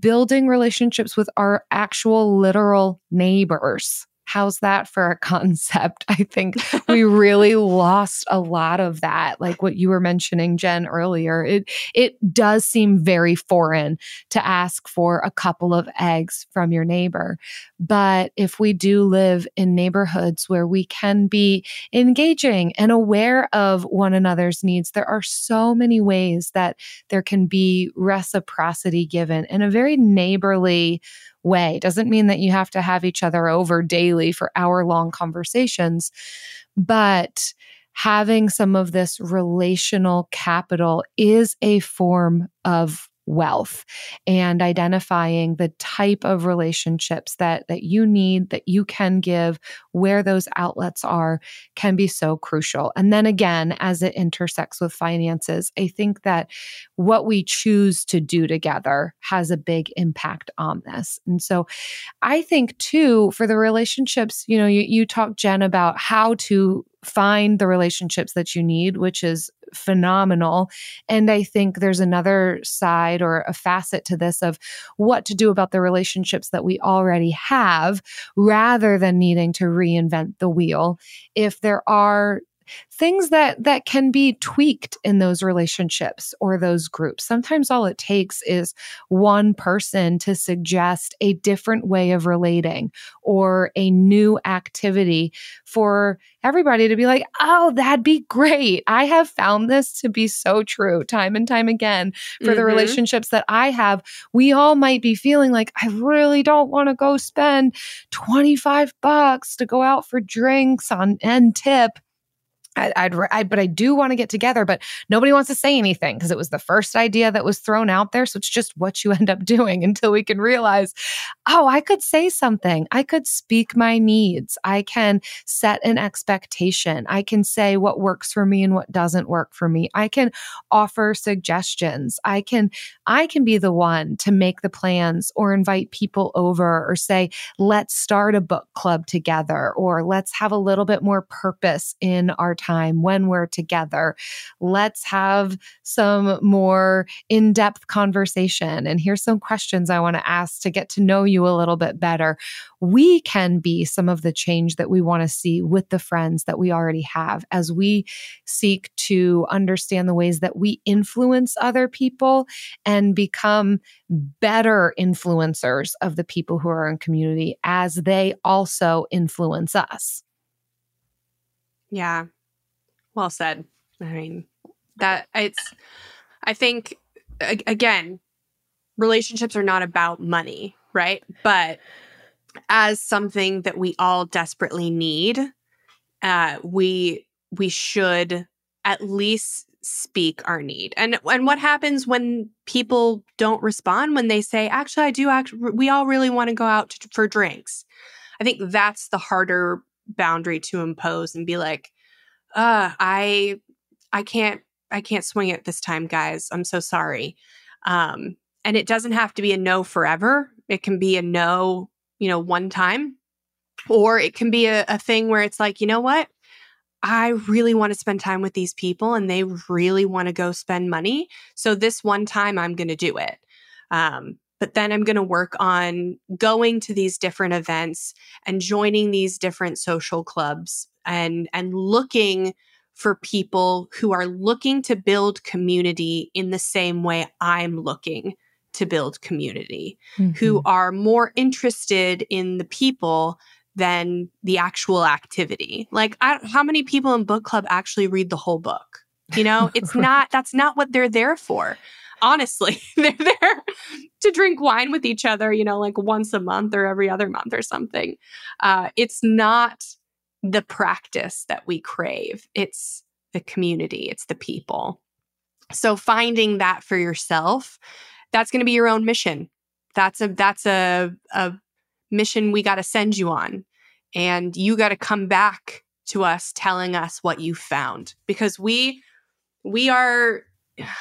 building relationships with our actual literal neighbors how's that for a concept? I think we really lost a lot of that like what you were mentioning jen earlier. It it does seem very foreign to ask for a couple of eggs from your neighbor. But if we do live in neighborhoods where we can be engaging and aware of one another's needs there are so many ways that there can be reciprocity given in a very neighborly way. Doesn't mean that you have to have each other over daily for hour long conversations, but having some of this relational capital is a form of wealth and identifying the type of relationships that that you need that you can give where those outlets are can be so crucial. And then again as it intersects with finances i think that what we choose to do together has a big impact on this. And so i think too for the relationships you know you, you talked jen about how to find the relationships that you need which is phenomenal and I think there's another side or a facet to this of what to do about the relationships that we already have rather than needing to reinvent the wheel. If there are things that that can be tweaked in those relationships or those groups. Sometimes all it takes is one person to suggest a different way of relating or a new activity for everybody to be like oh that'd be great. I have found this to be so true time and time again. For the Mhm. relationships that i have we all might be feeling like i really don't want to go spend 25 bucks to go out for drinks on end tip I, I'd, I, but I do want to get together, but nobody wants to say anything because it was the first idea that was thrown out there. So it's just what you end up doing until we can realize, oh, I could say something. I could speak my needs. I can set an expectation. I can say what works for me and what doesn't work for me. I can offer suggestions. I can, I can be the one to make the plans or invite people over or say, let's start a book club together or let's have a little bit more purpose in our time time when we're together. Let's have some more in depth conversation. And here's some questions I want to ask to get to know you a little bit better. We can be some of the change that we want to see with the friends that we already have as we seek to understand the ways that we influence other people and become better influencers of the people who are in community as they also influence us. Yeah. Well said. I mean, that it's, I think, again, relationships are not about money, right? But as something that we all desperately need, uh, we we should at least speak our need. And and what happens when people don't respond when they say, "Actually, I do act we all really want to go out to, for drinks." I think that's the harder boundary to impose and be like, "Uh, I I can't I can't swing it this time, guys. I'm so sorry." Um and it doesn't have to be a no forever. It can be a no, you know, one time. Or it can be a, a thing where it's like, you know what? I really want to spend time with these people and they really want to go spend money. So this one time I'm going to do it. Um, but then I'm going to work on going to these different events and joining these different social clubs and and looking for people who are looking to build community in the same way I'm looking to build community, who are more interested in the people than the actual activity. Like, I, how many people in book club actually read the whole book? You know, it's not, that's not what they're there for. Honestly, they're there to drink wine with each other, you know, like once a month or every other month or something. Uh, it's not the practice that we crave, it's the community, it's the people. So finding that for yourself, that's going to be your own mission. That's a that's a a mission we got to send you on. And you got to come back to us telling us what you found because we we are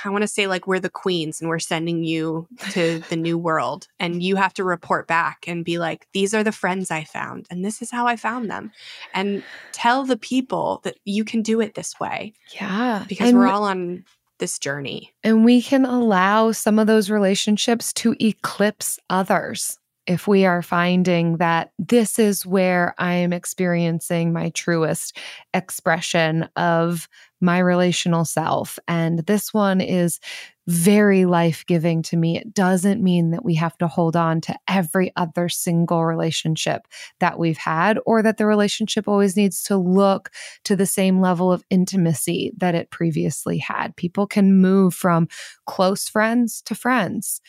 I want to say like we're the queens and we're sending you to the new world and you have to report back and be like these are the friends I found and this is how I found them and tell the people that you can do it this way Yeah. because And we're all on this journey. And we can allow some of those relationships to eclipse others. If we are finding that this is where I am experiencing my truest expression of my relational self, and this one is very life giving to me, it doesn't mean that we have to hold on to every other single relationship that we've had or that the relationship always needs to look to the same level of intimacy that it previously had. People can move from close friends to friends,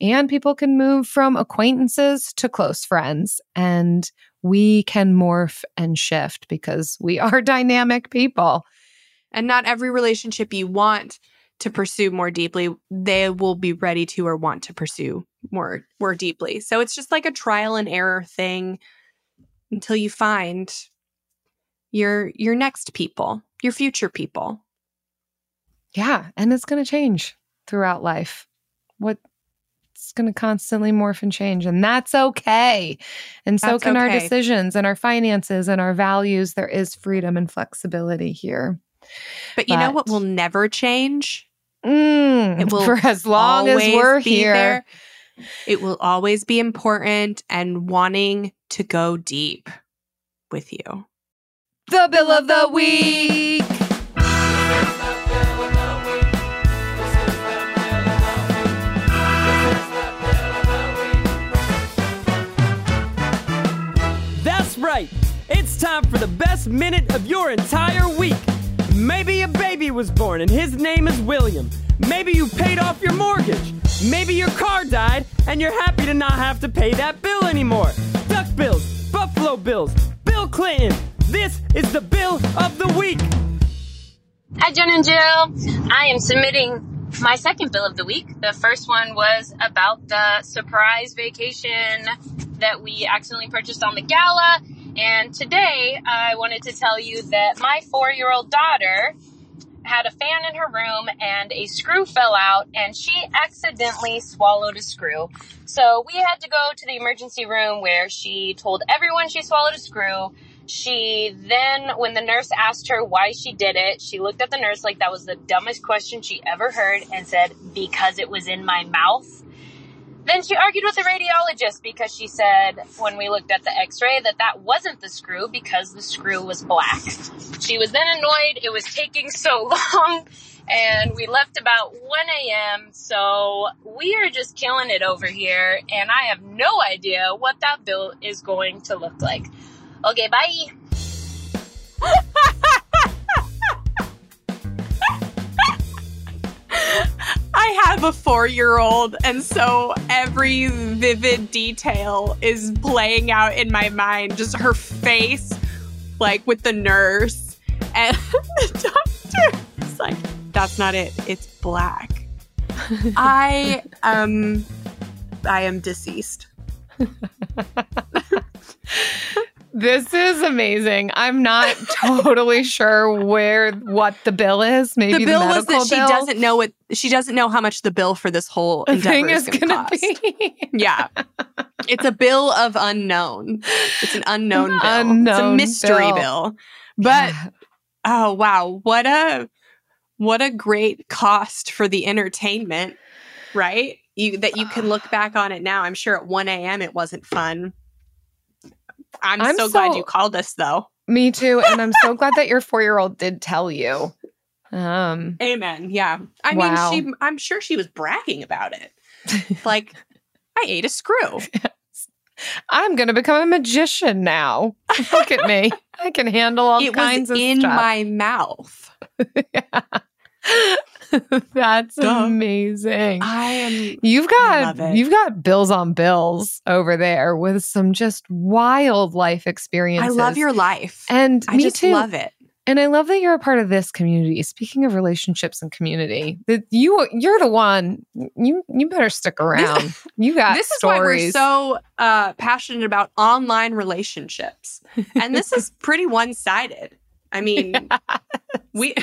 and people can move from acquaintances to close friends. And we can morph and shift because we are dynamic people. And not every relationship you want to pursue more deeply, they will be ready to or want to pursue more more deeply. So it's just like a trial and error thing until you find your your next people, your future people. Yeah. And it's going to change throughout life. What it's going to constantly morph and change, and that's okay. And so That's can our decisions and our finances and our values. There is freedom and flexibility here. But you know what But- will never change? Mm, It will for as long as we're here. there. It will always be important and wanting to go deep with you. The bill of the week. That's right. It's time for the best minute of your entire week. Maybe a baby was born and his name is William. Maybe you paid off your mortgage. Maybe your car died and you're happy to not have to pay that bill anymore. Duck bills, Buffalo bills, Bill Clinton. This is the bill of the week. Hi, Jen and Jill. I am submitting my second bill of the week. The first one was about the surprise vacation that we accidentally purchased on the gala. And today I wanted to tell you that my four year old daughter had a fan in her room and a screw fell out and she accidentally swallowed a screw. So we had to go to the emergency room where she told everyone she swallowed a screw She then, when the nurse asked her why she did it, she looked at the nurse like that was the dumbest question she ever heard and said, Because it was in my mouth. Then she argued with the radiologist because she said, when we looked at the x ray, that that wasn't the screw because the screw was black. She was then annoyed it was taking so long and we left about 1 a.m. So we are just killing it over here, and I have no idea what that bill is going to look like. Okay, bye. I have a four year old, and so every vivid detail is playing out in my mind. Just her face, like with the nurse, and the doctor. It's like, that's not it. It's black. I um I am deceased. This is amazing. I'm not totally sure where what the bill is. Maybe the the, bill was medical that she doesn't know what she doesn't know how much the bill for this whole endeavor thing is is going gonna be Yeah. It's a bill of unknown. It's an unknown bill. it's a mystery bill. bill. But Yeah. oh wow, what a what a great cost for the entertainment, right? You that you can look back on it now. I'm sure at 1 a.m. it wasn't fun. I'm, I'm so, glad you called us though. me too, and I'm so glad that your four year old did tell you. Um, Amen. Yeah. I Wow. mean, she I'm sure she was bragging about it. Like, I ate a screw. I'm gonna become a magician now. Look at me. I can handle all it kinds was of in stuff. my mouth. That's Duh. amazing. I am You've got you've got bills on bills over there with some just wild life experiences. I love your life. and I me just too. love it. And I love that you're a part of this community. Speaking of relationships and community, that you you're the one. You you better stick around. you got this is why we're so uh, passionate about online relationships, and this is pretty one-sided. I mean, we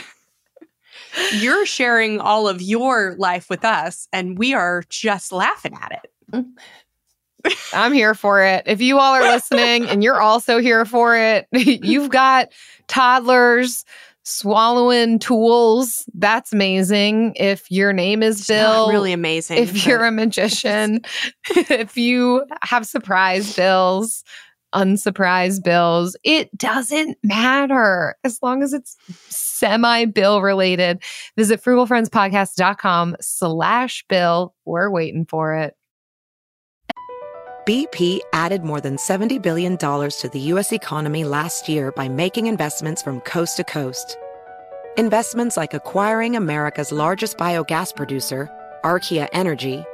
you're sharing all of your life with us, and we are just laughing at it. I'm here for it. If you all are listening and you're also here for it, you've got toddlers swallowing tools. That's amazing. If your name is Bill, really amazing. if you're a magician, if you have surprise bills, unsurprised bills, it doesn't matter as long as it's semi bill related. Visit frugalfriendspodcast.com slash bill. We're waiting for it. BP added more than $70 billion to the U.S. economy last year by making investments from coast to coast. Investments like acquiring America's largest biogas producer, Archaea Energy,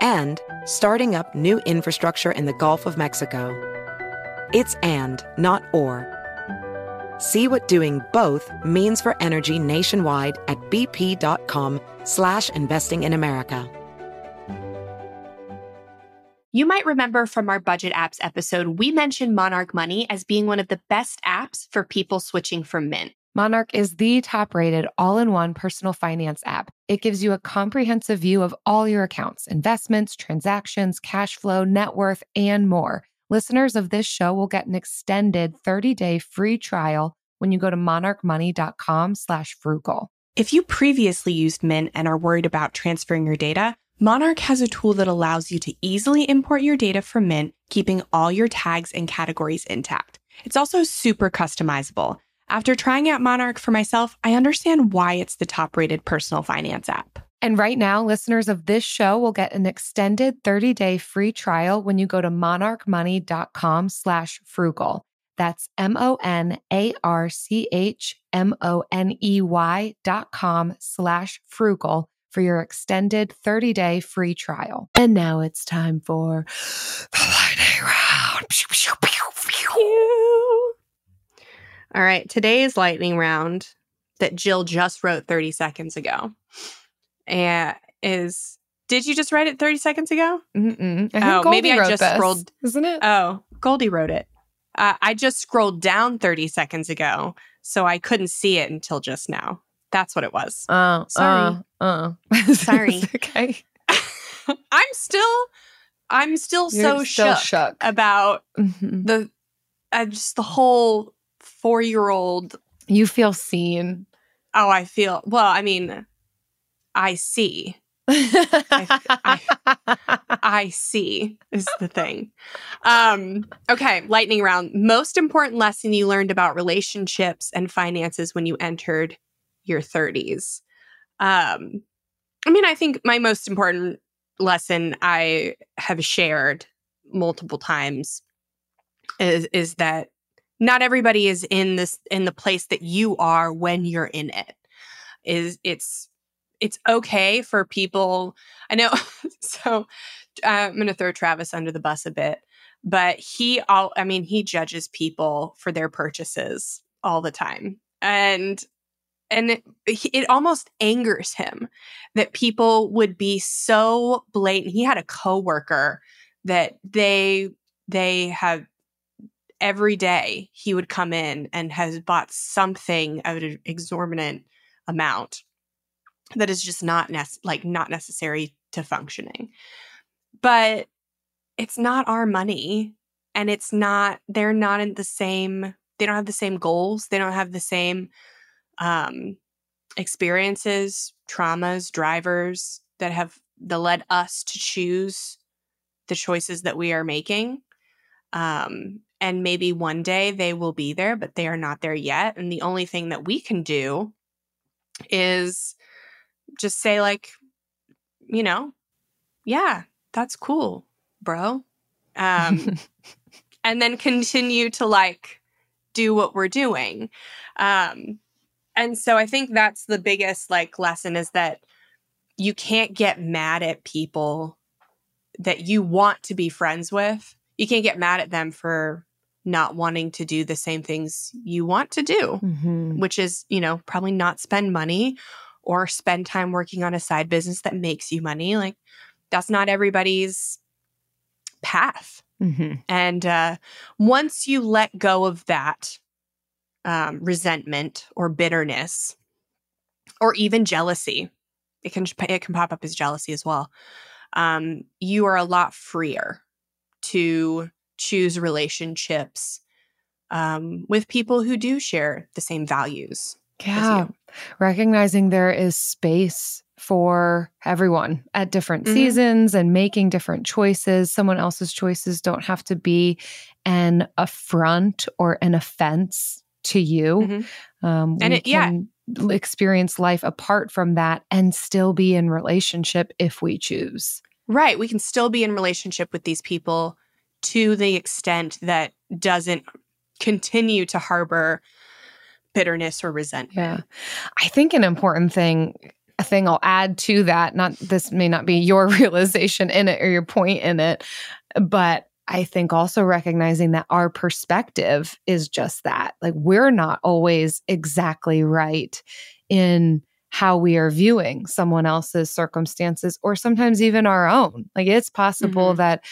and starting up new infrastructure in the Gulf of Mexico. It's and, not or. See what doing both means for energy nationwide at bp.com slash investing in America. You might remember from our budget apps episode, we mentioned Monarch Money as being one of the best apps for people switching from Mint. Monarch is the top rated all in one personal finance app. It gives you a comprehensive view of all your accounts, investments, transactions, cash flow, net worth, and more. Listeners of this show will get an extended 30 day free trial when you go to monarchmoney.com slash frugal. If you previously used Mint and are worried about transferring your data, Monarch has a tool that allows you to easily import your data from Mint, keeping all your tags and categories intact. It's also super customizable. After trying out Monarch for myself, I understand why it's the top rated personal finance app. And right now, listeners of this show will get an extended 30 day free trial when you go to monarchmoney.com slash frugal. That's M O N A R C H M O N E Y dot com slash frugal for your extended 30 day free trial. And now it's time for the lightning round. All right, today's lightning round that Jill just wrote 30 seconds ago and is did you just write it 30 seconds ago? Oh, maybe I just this, scrolled- Isn't it? Oh, Goldie wrote it. Uh, I just scrolled down 30 seconds ago, so I couldn't see it until just now. That's what it was. Oh, Sorry. Uh, uh. Sorry. Okay. I'm still I'm still You're so still shook, shook. about Mhm. the uh, just the whole four year old. You feel seen. Oh, I feel, well, I mean, I see. I, I see is the thing. Um, okay, lightning round. Most important lesson you learned about relationships and finances when you entered your 30s. Um, I mean, I think my most important lesson I have shared multiple times is is that not everybody is in this in the place that you are when you're in it. Is it's it's okay for people. I know. so uh, I'm going to throw Travis under the bus a bit, but he all. I mean, he judges people for their purchases all the time, and and it, it almost angers him that people would be so blatant. He had a coworker that they they have every day he would come in and has bought something at an exorbitant amount that is just not nec- like not necessary to functioning. But it's not our money and it's not they're not in the same they don't have the same goals they don't have the same um experiences traumas drivers that have that led us to choose the choices that we are making. Um and maybe one day they will be there but they are not there yet and the only thing that we can do is just say like you know yeah that's cool bro. Um and then continue to like do what we're doing. Um and so i think that's the biggest like lesson is that you can't get mad at people that you want to be friends with. You can't get mad at them for not wanting to do the same things you want to do Mhm. which is you know probably not spend money or spend time working on a side business that makes you money like that's not everybody's path Mhm. and uh, once you let go of that um, resentment or bitterness, or even jealousy, it can it can pop up as jealousy as well. Um, you are a lot freer to choose relationships um, with people who do share the same values. Yeah. Recognizing there is space for everyone at different Mhm. seasons and making different choices. Someone else's choices don't have to be an affront or an offense to you. Mhm. Um, And we it- yeah. experience life apart from that and still be in relationship if we choose. Right. We can still be in relationship with these people to the extent that doesn't continue to harbor bitterness or resentment. Yeah. I think an important thing, a thing I'll add to that, not this may not be your realization in it or your point in it, but I think also recognizing that our perspective is just that. Like we're not always exactly right in how we are viewing someone else's circumstances or sometimes even our own. Like it's possible Mhm. that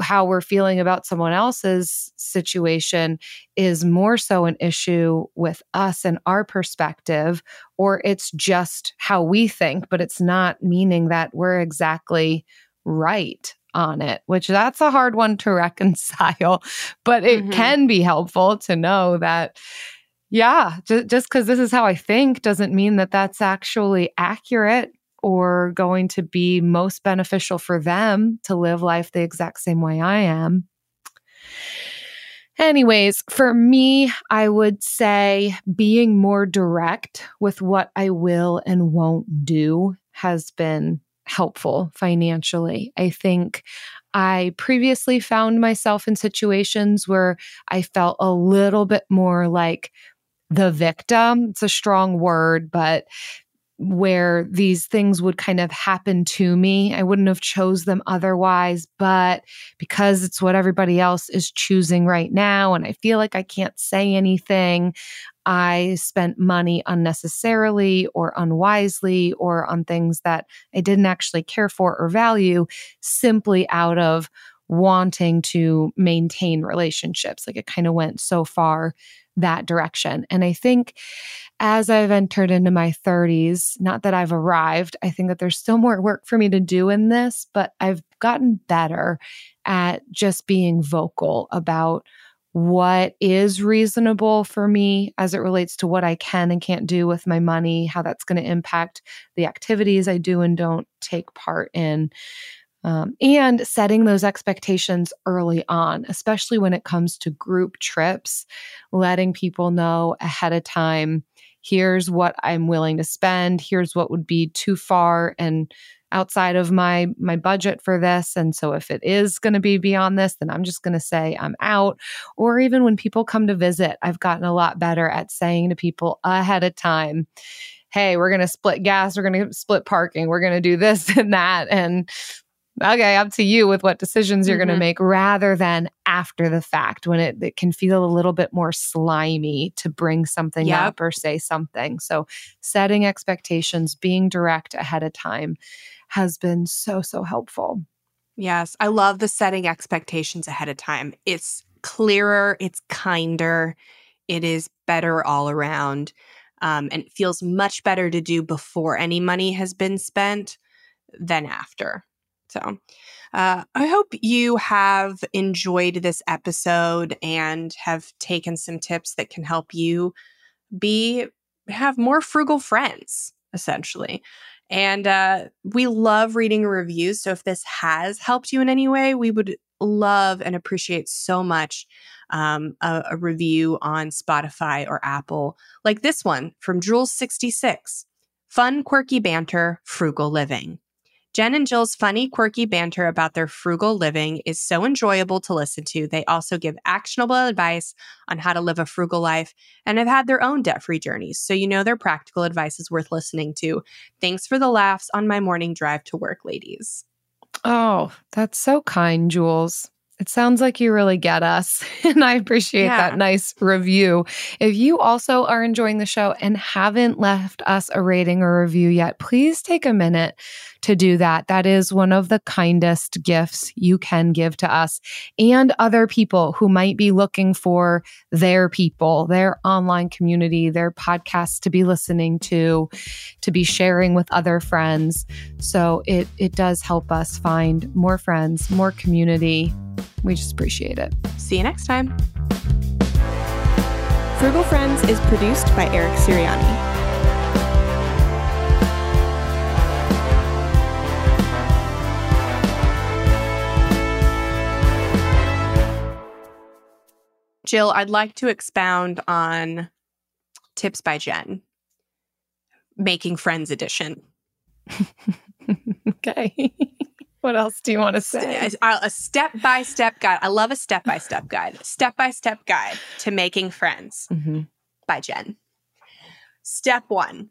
how we're feeling about someone else's situation is more so an issue with us and our perspective, or it's just how we think, but it's not meaning that we're exactly right on it, which that's a hard one to reconcile. But it Mhm. can be helpful to know that, yeah, just because this is how I think doesn't mean that that's actually accurate or going to be most beneficial for them to live life the exact same way I am. Anyways, for me, I would say being more direct with what I will and won't do has been helpful financially. I think I previously found myself in situations where I felt a little bit more like the victim. It's a strong word, but where these things would kind of happen to me. I wouldn't have chose them otherwise, but because it's what everybody else is choosing right now and I feel like I can't say anything, I spent money unnecessarily or unwisely or on things that I didn't actually care for or value simply out of wanting to maintain relationships. Like it kind of went so far that direction. And I think as I've entered into my 30s, not that I've arrived, I think that there's still more work for me to do in this, but I've gotten better at just being vocal about what is reasonable for me as it relates to what I can and can't do with my money, how that's going to impact the activities I do and don't take part in. Um, and setting those expectations early on, especially when it comes to group trips, letting people know ahead of time here's what I'm willing to spend, here's what would be too far and outside of my my budget for this. And so if it is going to be beyond this then I'm just going to say I'm out. Or even when people come to visit I've gotten a lot better at saying to people ahead of time hey we're going to split gas we're going to split parking we're going to do this and that and okay, up to you with what decisions you're mm-hmm. going to make rather than after the fact when it, it, can feel a little bit more slimy to bring something yep. up or say something. So, setting expectations, being direct ahead of time has been so, so helpful. Yes, I love the setting expectations ahead of time. It's clearer, it's kinder, it is better all around. Um, and it feels much better to do before any money has been spent than after. So, uh, I hope you have enjoyed this episode and have taken some tips that can help you be have more frugal friends, essentially. And uh, we love reading reviews. So if this has helped you in any way, we would love and appreciate so much um, a, a review on Spotify or Apple, like this one from Jules66 Fun, quirky banter, frugal living. Jen and Jill's funny, quirky banter about their frugal living is so enjoyable to listen to. They also give actionable advice on how to live a frugal life and have had their own debt free journeys. So you know their practical advice is worth listening to. Thanks for the laughs on my morning drive to work, ladies. Oh, that's so kind, Jules. It sounds like you really get us. And I appreciate yeah. that nice review. If you also are enjoying the show and haven't left us a rating or review yet, please take a minute to do that. That is one of the kindest gifts you can give to us and other people who might be looking for their people, their online community, their podcasts to be listening to, to be sharing with other friends. So it it does help us find more friends, more community. We just appreciate it. See you next time. Frugal Friends is produced by Eric Siriani. Jill, I'd like to expound on tips by Jen, making friends edition. okay. what else do you want to say? A step by step guide. I love a step by step guide. Step by step guide to making friends mm-hmm. by Jen. Step one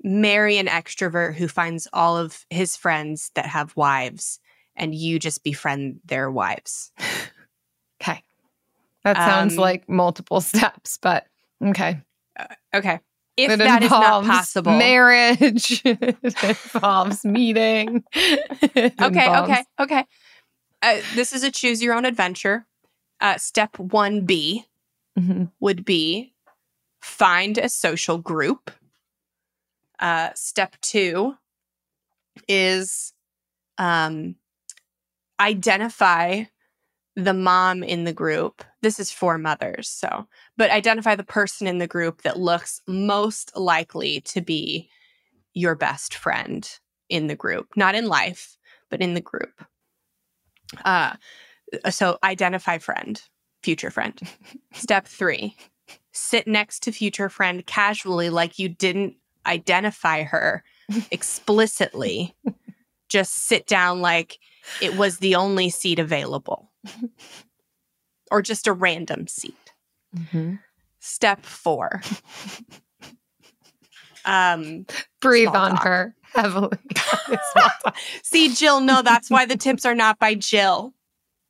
marry an extrovert who finds all of his friends that have wives and you just befriend their wives. okay. That sounds um, like multiple steps, but okay. Uh, okay. If it that is not possible, marriage it involves meeting. Okay, involves- okay, okay. Uh, this is a choose your own adventure. Uh, step 1B mm-hmm. would be find a social group. Uh, step two is um, identify the mom in the group. This is for mothers. So, but identify the person in the group that looks most likely to be your best friend in the group, not in life, but in the group. Uh, so identify friend, future friend. Step three, sit next to future friend casually, like you didn't identify her explicitly. Just sit down like it was the only seat available or just a random seat. Mm-hmm. Step four. um, Breathe on talk. her heavily. See, Jill, no, that's why the tips are not by Jill.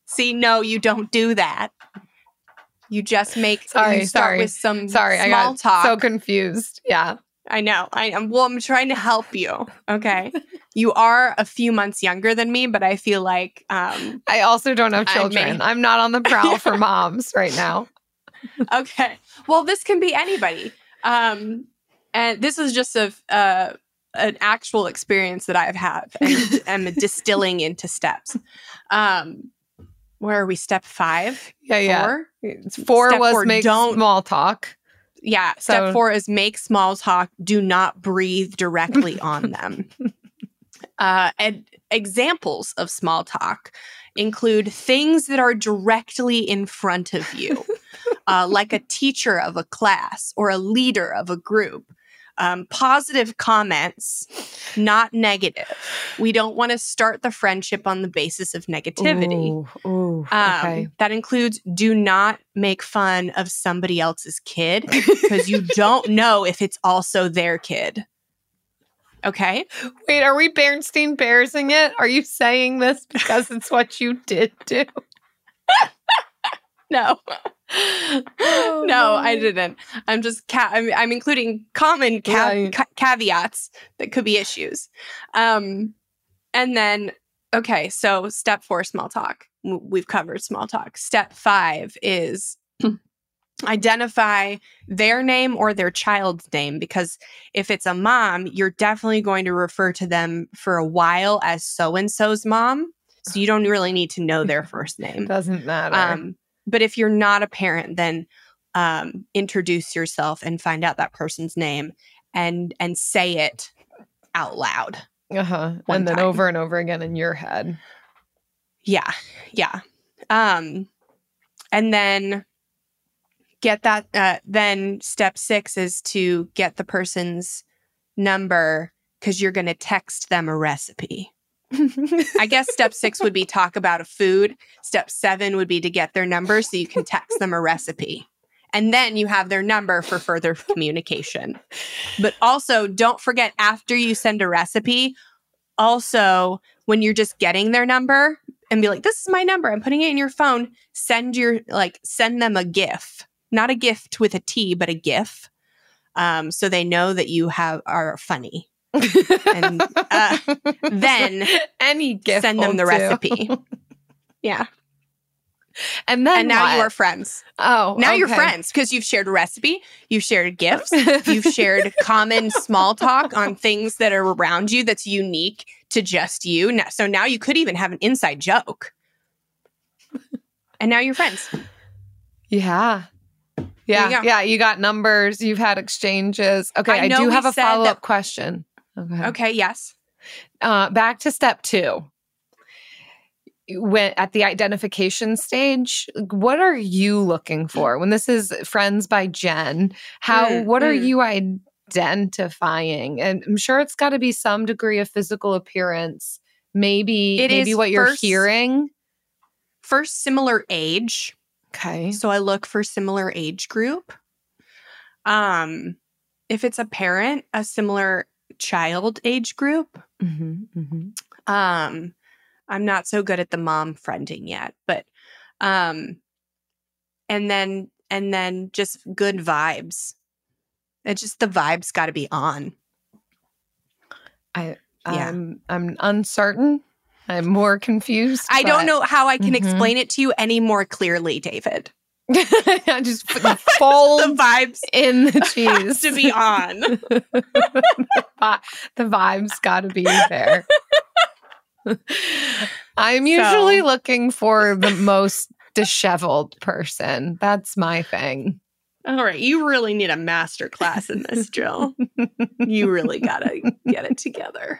See, no, you don't do that. You just make sorry, you sorry. with some sorry, I got talk. so confused. Yeah. I know. I am. Well, I'm trying to help you. Okay. you are a few months younger than me, but I feel like um, I also don't have children. I'm not on the prowl for moms right now. okay. Well, this can be anybody. Um, and this is just a uh, an actual experience that I've had and am distilling into steps. Um, where are we? Step five? Yeah, yeah. Four? It's four Step was four, make don't- small talk. Yeah. So- Step four is make small talk. Do not breathe directly on them. Uh, and examples of small talk include things that are directly in front of you, uh, like a teacher of a class or a leader of a group. Um, positive comments, not negative. We don't want to start the friendship on the basis of negativity. Ooh, ooh, Um, okay. That includes do not make fun of somebody else's kid because you don't know if it's also their kid. Okay. Wait, are we Bernstein Bearsing it? Are you saying this because it's what you did do? No. No, I didn't. I'm just ca- I'm, I'm including common ca- Right. ca- caveats that could be issues. Um, and then okay, so step four, small talk. We've covered small talk. Step five is identify their name or their child's name because if it's a mom, you're definitely going to refer to them for a while as so and so's mom. So you don't really need to know their first name. Doesn't matter. Um, but if you're not a parent, then um, introduce yourself and find out that person's name and and say it out loud. uh-huh. And then time. over and over again in your head. Yeah, yeah. Um, and then get that. Uh, then step six is to get the person's number because you're going to text them a recipe. I guess step six would be talk about a food. Step seven would be to get their number so you can text them a recipe. And then you have their number for further communication. But also, don't forget after you send a recipe, also, when you're just getting their number and be like, this is my number, I'm putting it in your phone, send your, like, send them a GIF, not a gift with a T, but a GIF. Um, so they know that you have are funny. And, uh, then any gift send them the do. recipe. Yeah. And then and now you are friends. Oh, Now you're friends because you've shared a recipe, you've shared gifts, you've shared common small talk on things that are around you that's unique to just you. So now you could even have an inside joke. And now you're friends. Yeah. Yeah. you yeah. You got numbers. You've had exchanges. Okay. I I, do have a follow up question. Okay. Okay, yes. Uh, back to step two. When at the identification stage, what are you looking for when this is friends by Jen? How Mm, what are mm. you identifying? And I'm sure it's got to be some degree of physical appearance. Maybe It maybe is what you're first- hearing. First, similar age. Okay. So I look for similar age group. Um, if it's a parent, a similar child age group. Mm-hmm, mm-hmm. Um, I'm not so good at the mom friending yet, but um, and then and then just good vibes. It's just the vibes got to be on. I Yeah. I'm I'm uncertain. I'm more confused. I don't know how I can Mhm. explain it to you any more clearly, David. I just f- fold The vibes in the cheese to be on. the, the vibes got to be there. I'm usually So- looking for the most disheveled person. That's my thing. All right, you really need a master class in this, Jill. you really gotta get it together.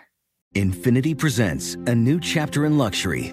Infiniti presents a new chapter in luxury,